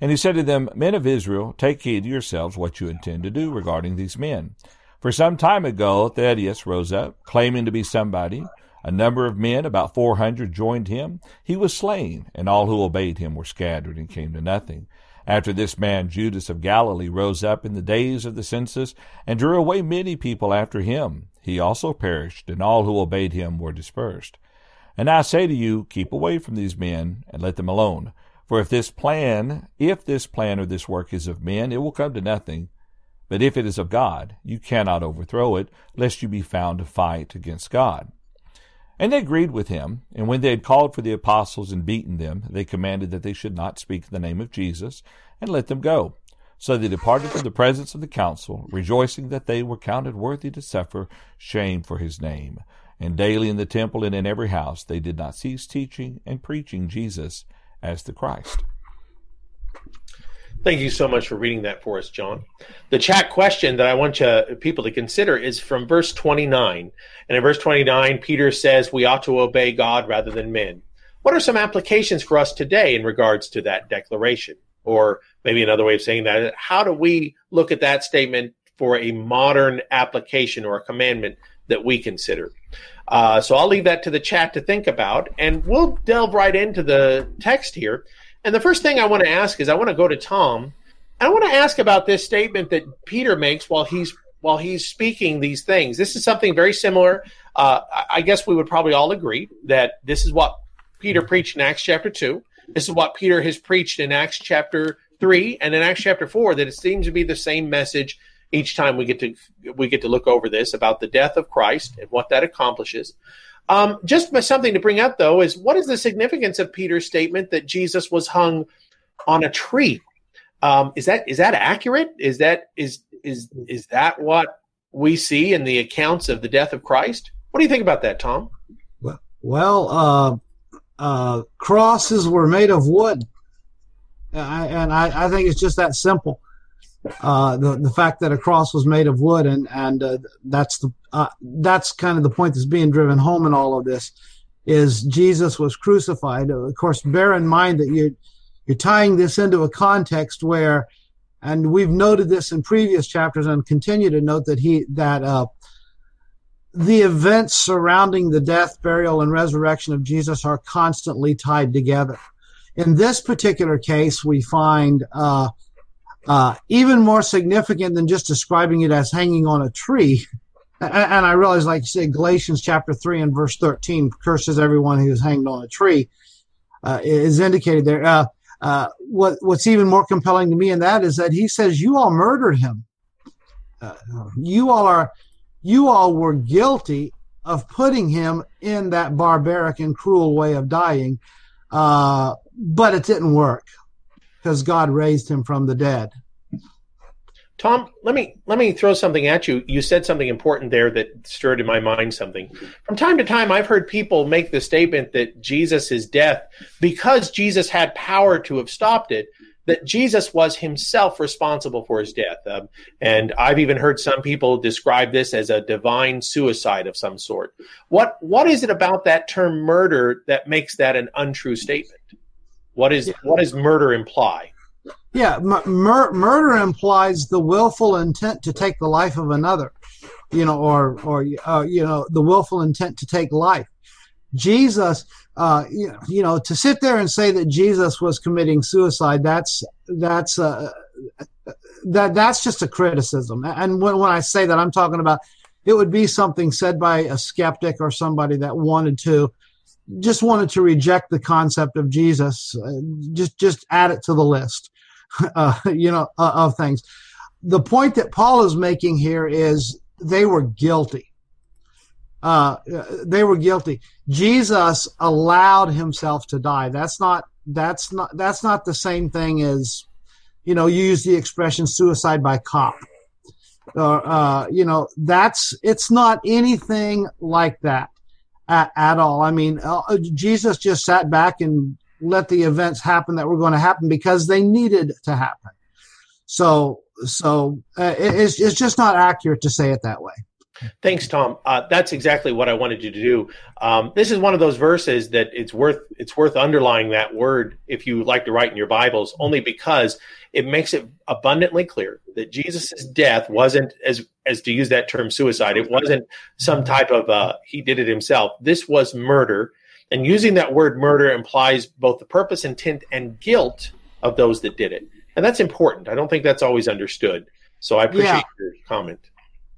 And he said to them, Men of Israel, take heed to yourselves what you intend to do regarding these men. For some time ago, Thaddeus rose up, claiming to be somebody. A number of men, about four hundred, joined him. He was slain, and all who obeyed him were scattered and came to nothing. After this man, Judas of Galilee rose up in the days of the census and drew away many people after him. He also perished, and all who obeyed him were dispersed. And I say to you, keep away from these men and let them alone. For if this plan, if this plan or this work is of men, it will come to nothing. But if it is of God, you cannot overthrow it, lest you be found to fight against God. And they agreed with him. And when they had called for the apostles and beaten them, they commanded that they should not speak the name of Jesus, and let them go. So they departed from the presence of the council, rejoicing that they were counted worthy to suffer shame for his name. And daily in the temple and in every house they did not cease teaching and preaching Jesus as the Christ. Thank you so much for reading that for us, John. The chat question that I want you, people to consider is from verse 29. And in verse 29, Peter says we ought to obey God rather than men. What are some applications for us today in regards to that declaration? Or maybe another way of saying that, how do we look at that statement for a modern application or a commandment that we consider? Uh, so I'll leave that to the chat to think about, and we'll delve right into the text here. And the first thing I want to ask is I want to go to Tom. I want to ask about this statement that Peter makes while he's while he's speaking these things. This is something very similar. Uh, I guess we would probably all agree that this is what Peter preached in Acts chapter two. This is what Peter has preached in Acts chapter three and in Acts chapter four. That it seems to be the same message each time we get to we get to look over this about the death of Christ and what that accomplishes. Um, just something to bring up, though, is what is the significance of Peter's statement that Jesus was hung on a tree? Um, is that is that accurate? Is that is is is that what we see in the accounts of the death of Christ? What do you think about that, Tom? Well, uh, uh, crosses were made of wood, I, and I, I, think it's just that simple. Uh, the the fact that a cross was made of wood, and and uh, that's the uh, that's kind of the point that's being driven home in all of this is Jesus was crucified. Of course, bear in mind that you you're tying this into a context where, and we've noted this in previous chapters and continue to note that he that uh, the events surrounding the death, burial, and resurrection of Jesus are constantly tied together. In this particular case, we find uh, even more significant than just describing it as hanging on a tree. And, and I realize, like you said, Galatians chapter 3 and verse 13 curses everyone who is hanged on a tree, uh, is indicated there. Uh, uh, what, what's even more compelling to me in that is that he says, You all murdered him. Uh, you all are, you all were guilty of putting him in that barbaric and cruel way of dying. Uh, but it didn't work because God raised him from the dead. Tom, let me let me throw something at you. You said something important there that stirred in my mind something. From time to time I've heard people make the statement that Jesus' death because Jesus had power to have stopped it, that Jesus was himself responsible for his death. Um, and I've even heard some people describe this as a divine suicide of some sort. What what is it about that term murder that makes that an untrue statement? What is what does murder imply? Yeah, mur- murder implies the willful intent to take the life of another, you know, or or uh, you know the willful intent to take life. Jesus, uh, you, know, you know, to sit there and say that Jesus was committing suicide, that's that's uh, that that's just a criticism. And when when I say that, I'm talking about it would be something said by a skeptic or somebody that wanted to just wanted to reject the concept of Jesus. Uh, just just add it to the list, uh, you know, uh, of things. The point that Paul is making here is they were guilty. Uh, they were guilty. Jesus allowed himself to die. That's not that's not that's not the same thing as you know you use the expression suicide by cop uh, you know that's it's not anything like that at, at all. I mean, uh, Jesus just sat back and let the events happen that were going to happen because they needed to happen. So so uh, it, it's it's just not accurate to say it that way. Thanks, Tom. Uh, that's exactly what I wanted you to do. Um, this is one of those verses that it's worth it's worth underlying that word if you like to write in your Bibles, only because it makes it abundantly clear that Jesus' death wasn't as as to use that term suicide. It wasn't some type of uh, he did it himself. This was murder, and using that word murder implies both the purpose, intent, and guilt of those that did it, and that's important. I don't think that's always understood. So I appreciate yeah. your comment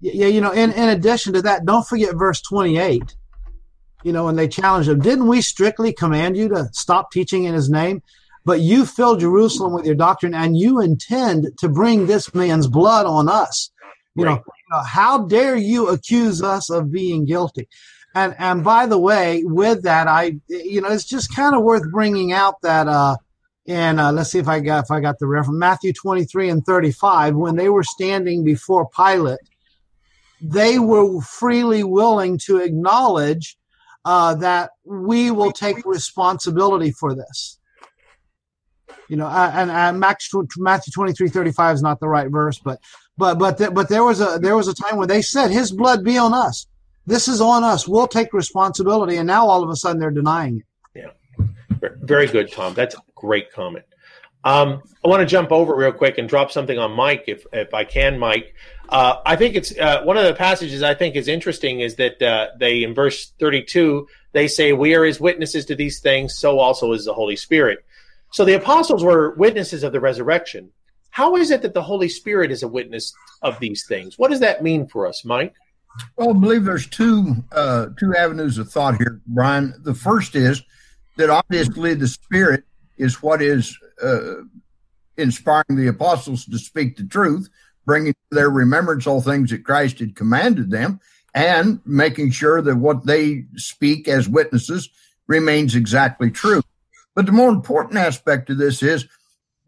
yeah, you know, in, in addition to that, don't forget verse 28. You know, when they challenged him, didn't we strictly command you to stop teaching in his name? But you fill Jerusalem with your doctrine and you intend to bring this man's blood on us. You, right. know, you how dare you accuse us of being guilty? And, and by the way, with that, I, you know, it's just kind of worth bringing out that, uh, and uh, let's see if I got if I got the reference Matthew 23 and 35 when they were standing before Pilate they were freely willing to acknowledge uh, that we will take responsibility for this. You know, and, and Matthew 23, 35 is not the right verse, but but but th- but there was a there was a time when they said, "His blood be on us. This is on us. We'll take responsibility." And now all of a sudden they're denying it. Yeah, very good, Tom. That's a great comment. Um, I want to jump over real quick and drop something on Mike, if if I can, Mike. Uh, I think it's uh, one of the passages I think is interesting is that uh, they in verse 32 they say we are his witnesses to these things, so also is the Holy Spirit. So the apostles were witnesses of the resurrection. How is it that the Holy Spirit is a witness of these things? What does that mean for us, Mike? Well, I believe there's two uh, two avenues of thought here, Brian. The first is that obviously the Spirit is what is uh, inspiring the apostles to speak the truth, bringing to their remembrance all things that Christ had commanded them, and making sure that what they speak as witnesses remains exactly true. But the more important aspect of this is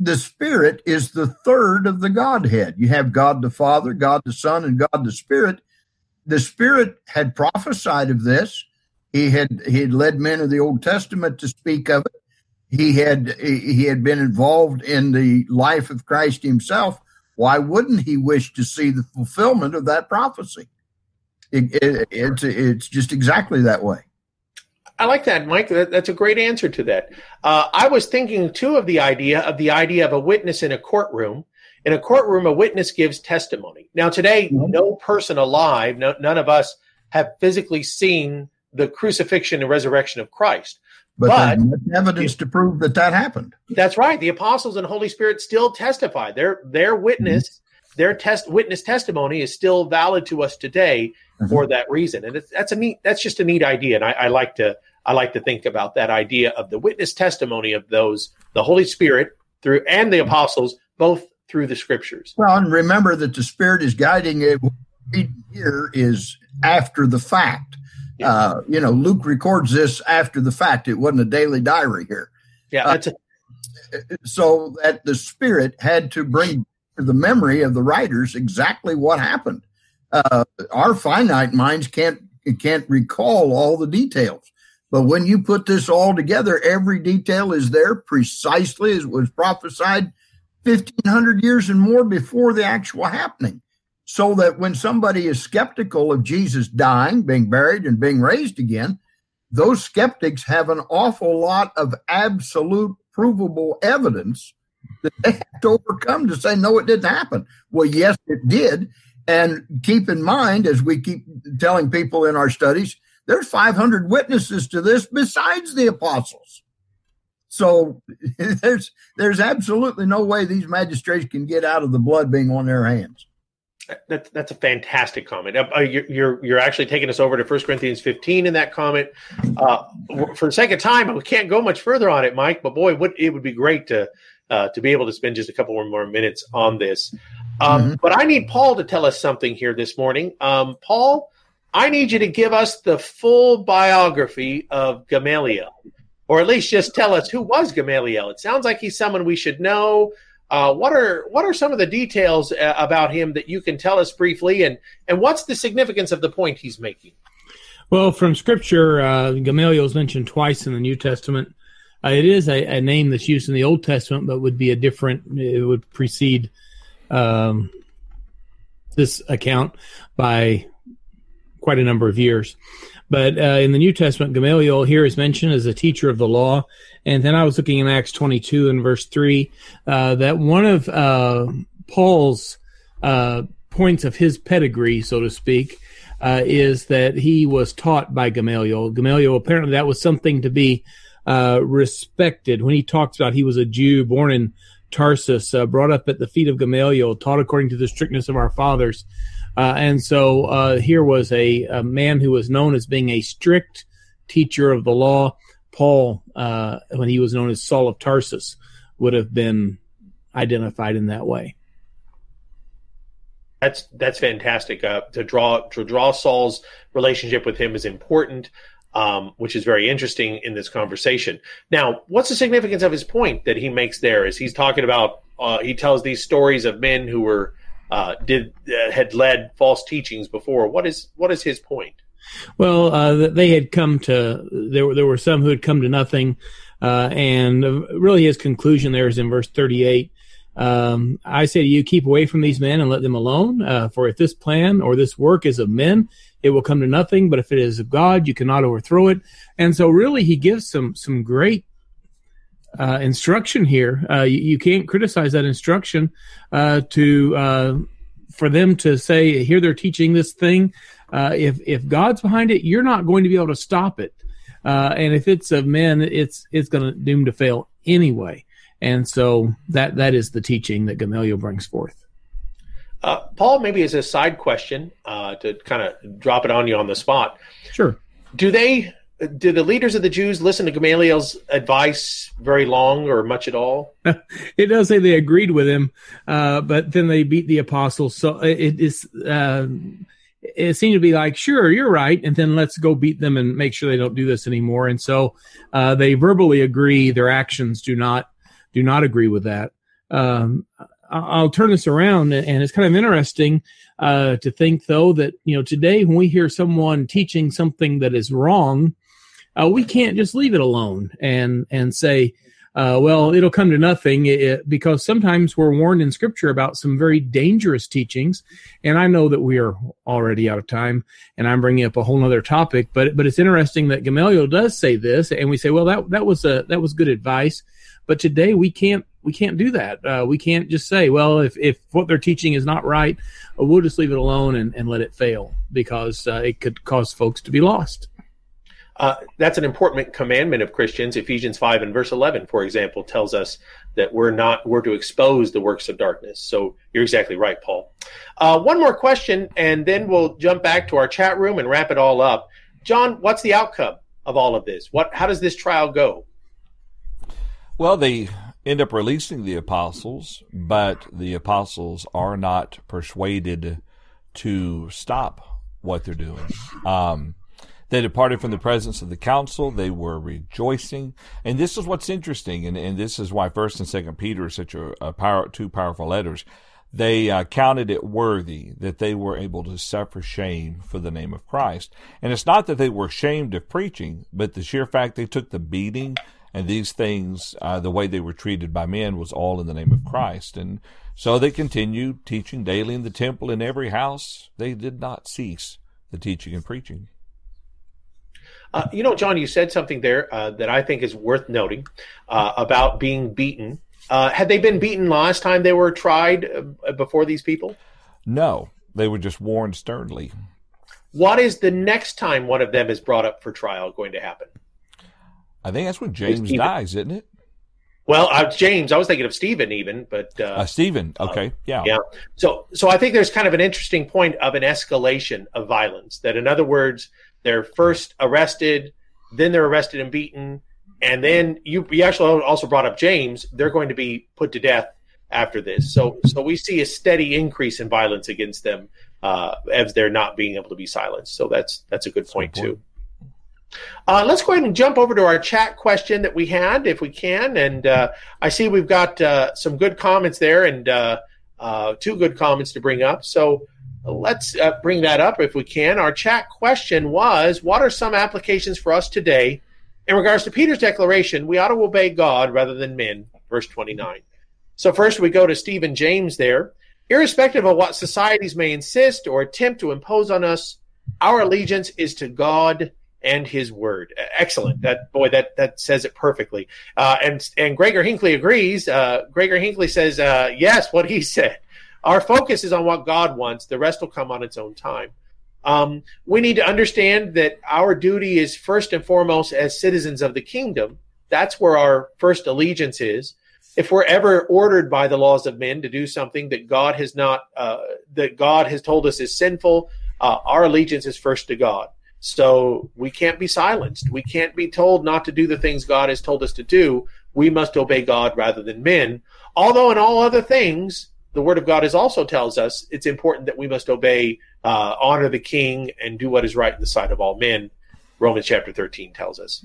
the Spirit is the third of the Godhead. You have God the Father, God the Son, and God the Spirit. The Spirit had prophesied of this. He had he had led men of the Old Testament to speak of it he had he had been involved in the life of Christ himself, why wouldn't he wish to see the fulfillment of that prophecy? It, it, it's it's just exactly that way. I like that, Mike. That, that's a great answer to that. Uh, I was thinking too of the idea of the idea of a witness in a courtroom. In a courtroom, a witness gives testimony. Now, today, mm-hmm. no person alive, no, none of us have physically seen the crucifixion and resurrection of Christ. But, but evidence to prove that that happened. That's right. The apostles and Holy Spirit still testify. Their their witness, mm-hmm. Their test witness testimony is still valid to us today mm-hmm. for that reason. And that's a neat. That's just a neat idea, and I, I like to I like to think about that idea of the witness testimony of those the Holy Spirit through and the apostles both through the scriptures. Well, and remember that the Spirit is guiding it. Here is after the fact. Yeah. Uh, you know, Luke records this after the fact. It wasn't a daily diary here. Yeah, that's uh, so that the Spirit had to bring the memory of the writers exactly what happened. Uh, our finite minds can't can't recall all the details, but when you put this all together, every detail is there precisely as was prophesied fifteen hundred years and more before the actual happening so that when somebody is skeptical of Jesus dying, being buried, and being raised again, those skeptics have an awful lot of absolute provable evidence that they have to overcome to say, no, it didn't happen. Well, yes, it did. And keep in mind, as we keep telling people in our studies, there's 500 witnesses to this besides the apostles. So there's there's absolutely no way these magistrates can get out of the blood being on their hands. That's that's a fantastic comment. Uh, you're, you're, you're actually taking us over to 1 Corinthians 15 in that comment. Uh, for the sake of time, we can't go much further on it, Mike. But boy, it would be great to uh, to be able to spend just a couple more minutes on this. Um, mm-hmm. But I need Paul to tell us something here this morning. Um, Paul, I need you to give us the full biography of Gamaliel, or at least just tell us who was Gamaliel. It sounds like he's someone we should know. Uh, what are what are some of the details uh, about him that you can tell us briefly, and and what's the significance of the point he's making? Well, from Scripture, uh, Gamaliel is mentioned twice in the New Testament. Uh, it is a, a, name that's used in the Old Testament, but would be a different. It would precede um, this account by quite a number of years. But uh, in the New Testament, Gamaliel here is mentioned as a teacher of the law. And then I was looking in Acts 22 and verse 3 uh, that one of uh, Paul's uh, points of his pedigree, so to speak, uh, is that he was taught by Gamaliel. Gamaliel, apparently, that was something to be uh, respected. When he talks about he was a Jew born in Tarsus, brought up at the feet of Gamaliel, taught according to the strictness of our fathers. Uh, and so uh, here was a, a, man who was known as being a strict teacher of the law. Paul, uh, when he was known as Saul of Tarsus, would have been identified in that way. That's that's fantastic. Uh, to draw to draw Saul's relationship with him is important, um, which is very interesting in this conversation. Now, what's the significance of his point that he makes there? Is he's talking about? Uh, he tells these stories of men who were uh, did uh, had led false teachings before. What is what is his point? Well, uh, they had come to there. Were, there were some who had come to nothing, uh, and really his conclusion there is in verse thirty-eight. Um, I say to you, keep away from these men and let them alone. Uh, for if this plan or this work is of men, it will come to nothing. But if it is of God, you cannot overthrow it. And so, really, he gives some some great uh, instruction here. Uh, you, you, can't criticize that instruction uh, to uh, for them to say here they're teaching this thing. Uh, if if God's behind it, you're not going to be able to stop it. Uh, and if it's of men, it's it's going to doom to fail anyway. And so that that is the teaching that Gamaliel brings forth. Paul, maybe as a side question to kind of drop it on you on the spot. Sure. Do they do the leaders of the Jews listen to Gamaliel's advice very long or much at all? it does say they agreed with him, uh, but then they beat the apostles. So it is. Uh, it seemed to be like, sure, you're right, and then let's go beat them and make sure they don't do this anymore. And so uh, they verbally agree; their actions do not do not agree with that. Um, I'll turn this around, and it's kind of interesting uh, to think, though, that you know today when we hear someone teaching something that is wrong, uh, we can't just leave it alone and and say, uh, well, it'll come to nothing it, because sometimes we're warned in Scripture about some very dangerous teachings. And I know that we are already out of time, and I'm bringing up a whole other topic. But but it's interesting that Gamaliel does say this, and we say, well, that that was a that was good advice. But today we can't we can't do that. Uh, we can't just say, well, if, if what they're teaching is not right, we'll just leave it alone and, and let it fail because uh, it could cause folks to be lost. Uh, that's an important commandment of Christians. Ephesians 5 and verse 11, for example, tells us that we're not, we're to expose the works of darkness. So you're exactly right, Paul. Uh, one more question, and then we'll jump back to our chat room and wrap it all up. John, what's the outcome of all of this? What, how does this trial go? Well, they end up releasing the apostles, but the apostles are not persuaded to stop what they're doing. Um, they departed from the presence of the council. They were rejoicing. And this is what's interesting. And, and this is why First and Second Peter are such a, a power, two powerful letters. They uh, counted it worthy that they were able to suffer shame for the name of Christ. And it's not that they were ashamed of preaching, but the sheer fact they took the beating and these things, uh, the way they were treated by men was all in the name of Christ. And so they continued teaching daily in the temple in every house. They did not cease the teaching and preaching. Uh, you know, John, you said something there uh, that I think is worth noting uh, about being beaten. Uh, had they been beaten last time they were tried uh, before these people? No, they were just warned sternly. What is the next time one of them is brought up for trial going to happen? I think that's when James dies, isn't it? Well, uh, James, I was thinking of Stephen even, but uh, uh, Stephen. Okay, yeah, yeah. So, so I think there's kind of an interesting point of an escalation of violence. That, in other words, they're first arrested, then they're arrested and beaten, and then you, you actually also brought up James. They're going to be put to death after this. So so we see a steady increase in violence against them uh, as they're not being able to be silenced. So that's that's a good point too. Uh, let's go ahead and jump over to our chat question that we had, if we can. And uh, I see we've got uh, some good comments there and uh, uh, two good comments to bring up. So let's uh, bring that up if we can. Our chat question was What are some applications for us today in regards to Peter's declaration? We ought to obey God rather than men, verse 29. So, first we go to Stephen James there. Irrespective of what societies may insist or attempt to impose on us, our allegiance is to God and His Word. Excellent. That boy, that that says it perfectly. Uh, and and Gregor Hinckley agrees. Uh, Gregor Hinckley says, uh, yes, what he said. Our focus is on what God wants. The rest will come on its own time. Um, we need to understand that our duty is first and foremost as citizens of the kingdom. That's where our first allegiance is. If we're ever ordered by the laws of men to do something that God has not, uh, that God has told us is sinful, uh, our allegiance is first to God. So we can't be silenced. We can't be told not to do the things God has told us to do. We must obey God rather than men. Although in all other things, the Word of God is also tells us it's important that we must obey, uh, honor the King, and do what is right in the sight of all men. Romans chapter 13 tells us.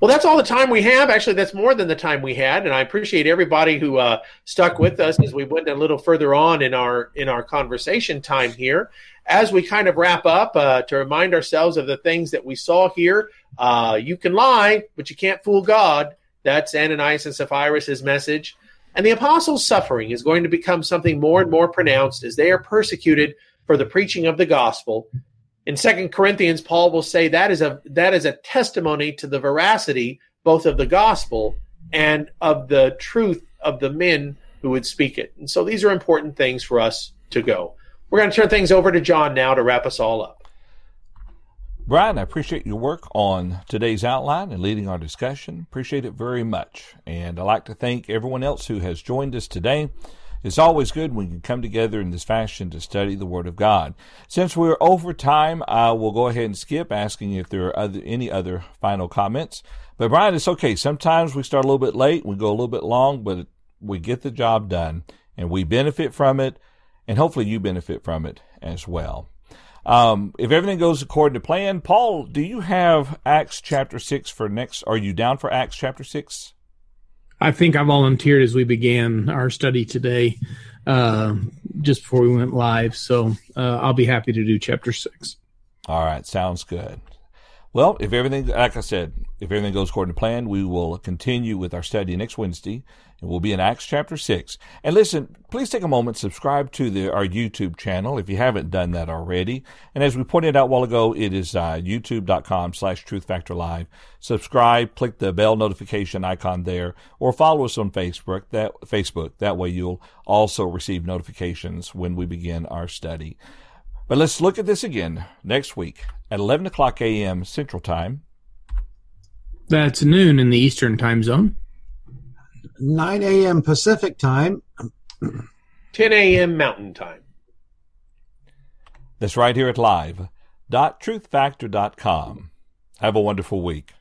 Well, that's all the time we have. Actually, that's more than the time we had, and I appreciate everybody who uh, stuck with us as we went a little further on in our in our conversation time here. As we kind of wrap up, uh, to remind ourselves of the things that we saw here, uh, you can lie, but you can't fool God. That's Ananias and Sapphira's message. And the apostles' suffering is going to become something more and more pronounced as they are persecuted for the preaching of the gospel. In Second Corinthians, Paul will say that is a that is a testimony to the veracity both of the gospel and of the truth of the men who would speak it. And so these are important things for us to go. We're going to turn things over to John now to wrap us all up. Brian, I appreciate your work on today's outline and leading our discussion. Appreciate it very much. And I'd like to thank everyone else who has joined us today. It's always good when you come together in this fashion to study the Word of God. Since we're over time, I will go ahead and skip asking if there are other, any other final comments. But Brian, it's okay. Sometimes we start a little bit late, we go a little bit long, but we get the job done and we benefit from it. And hopefully you benefit from it as well. Um, if everything goes according to plan, Paul, do you have Acts chapter 6 for next? Are you down for Acts chapter 6? I think I volunteered as we began our study today, uh, just before we went live. So uh, I'll be happy to do chapter 6. All right, sounds good. Well, if everything, like I said, if everything goes according to plan, we will continue with our study next Wednesday, and we'll be in Acts chapter 6. And listen, please take a moment, subscribe to the, our YouTube channel if you haven't done that already. And as we pointed out a while ago, it is uh, youtube.com slash truthfactorlive. Subscribe, click the bell notification icon there, or follow us on Facebook. That, Facebook. That way you'll also receive notifications when we begin our study. But let's look at this again next week at 11 o'clock a.m. Central Time. That's noon in the Eastern Time Zone. 9 a.m. Pacific Time. 10 a.m. Mountain Time. That's right here at live.truthfactor.com. Have a wonderful week.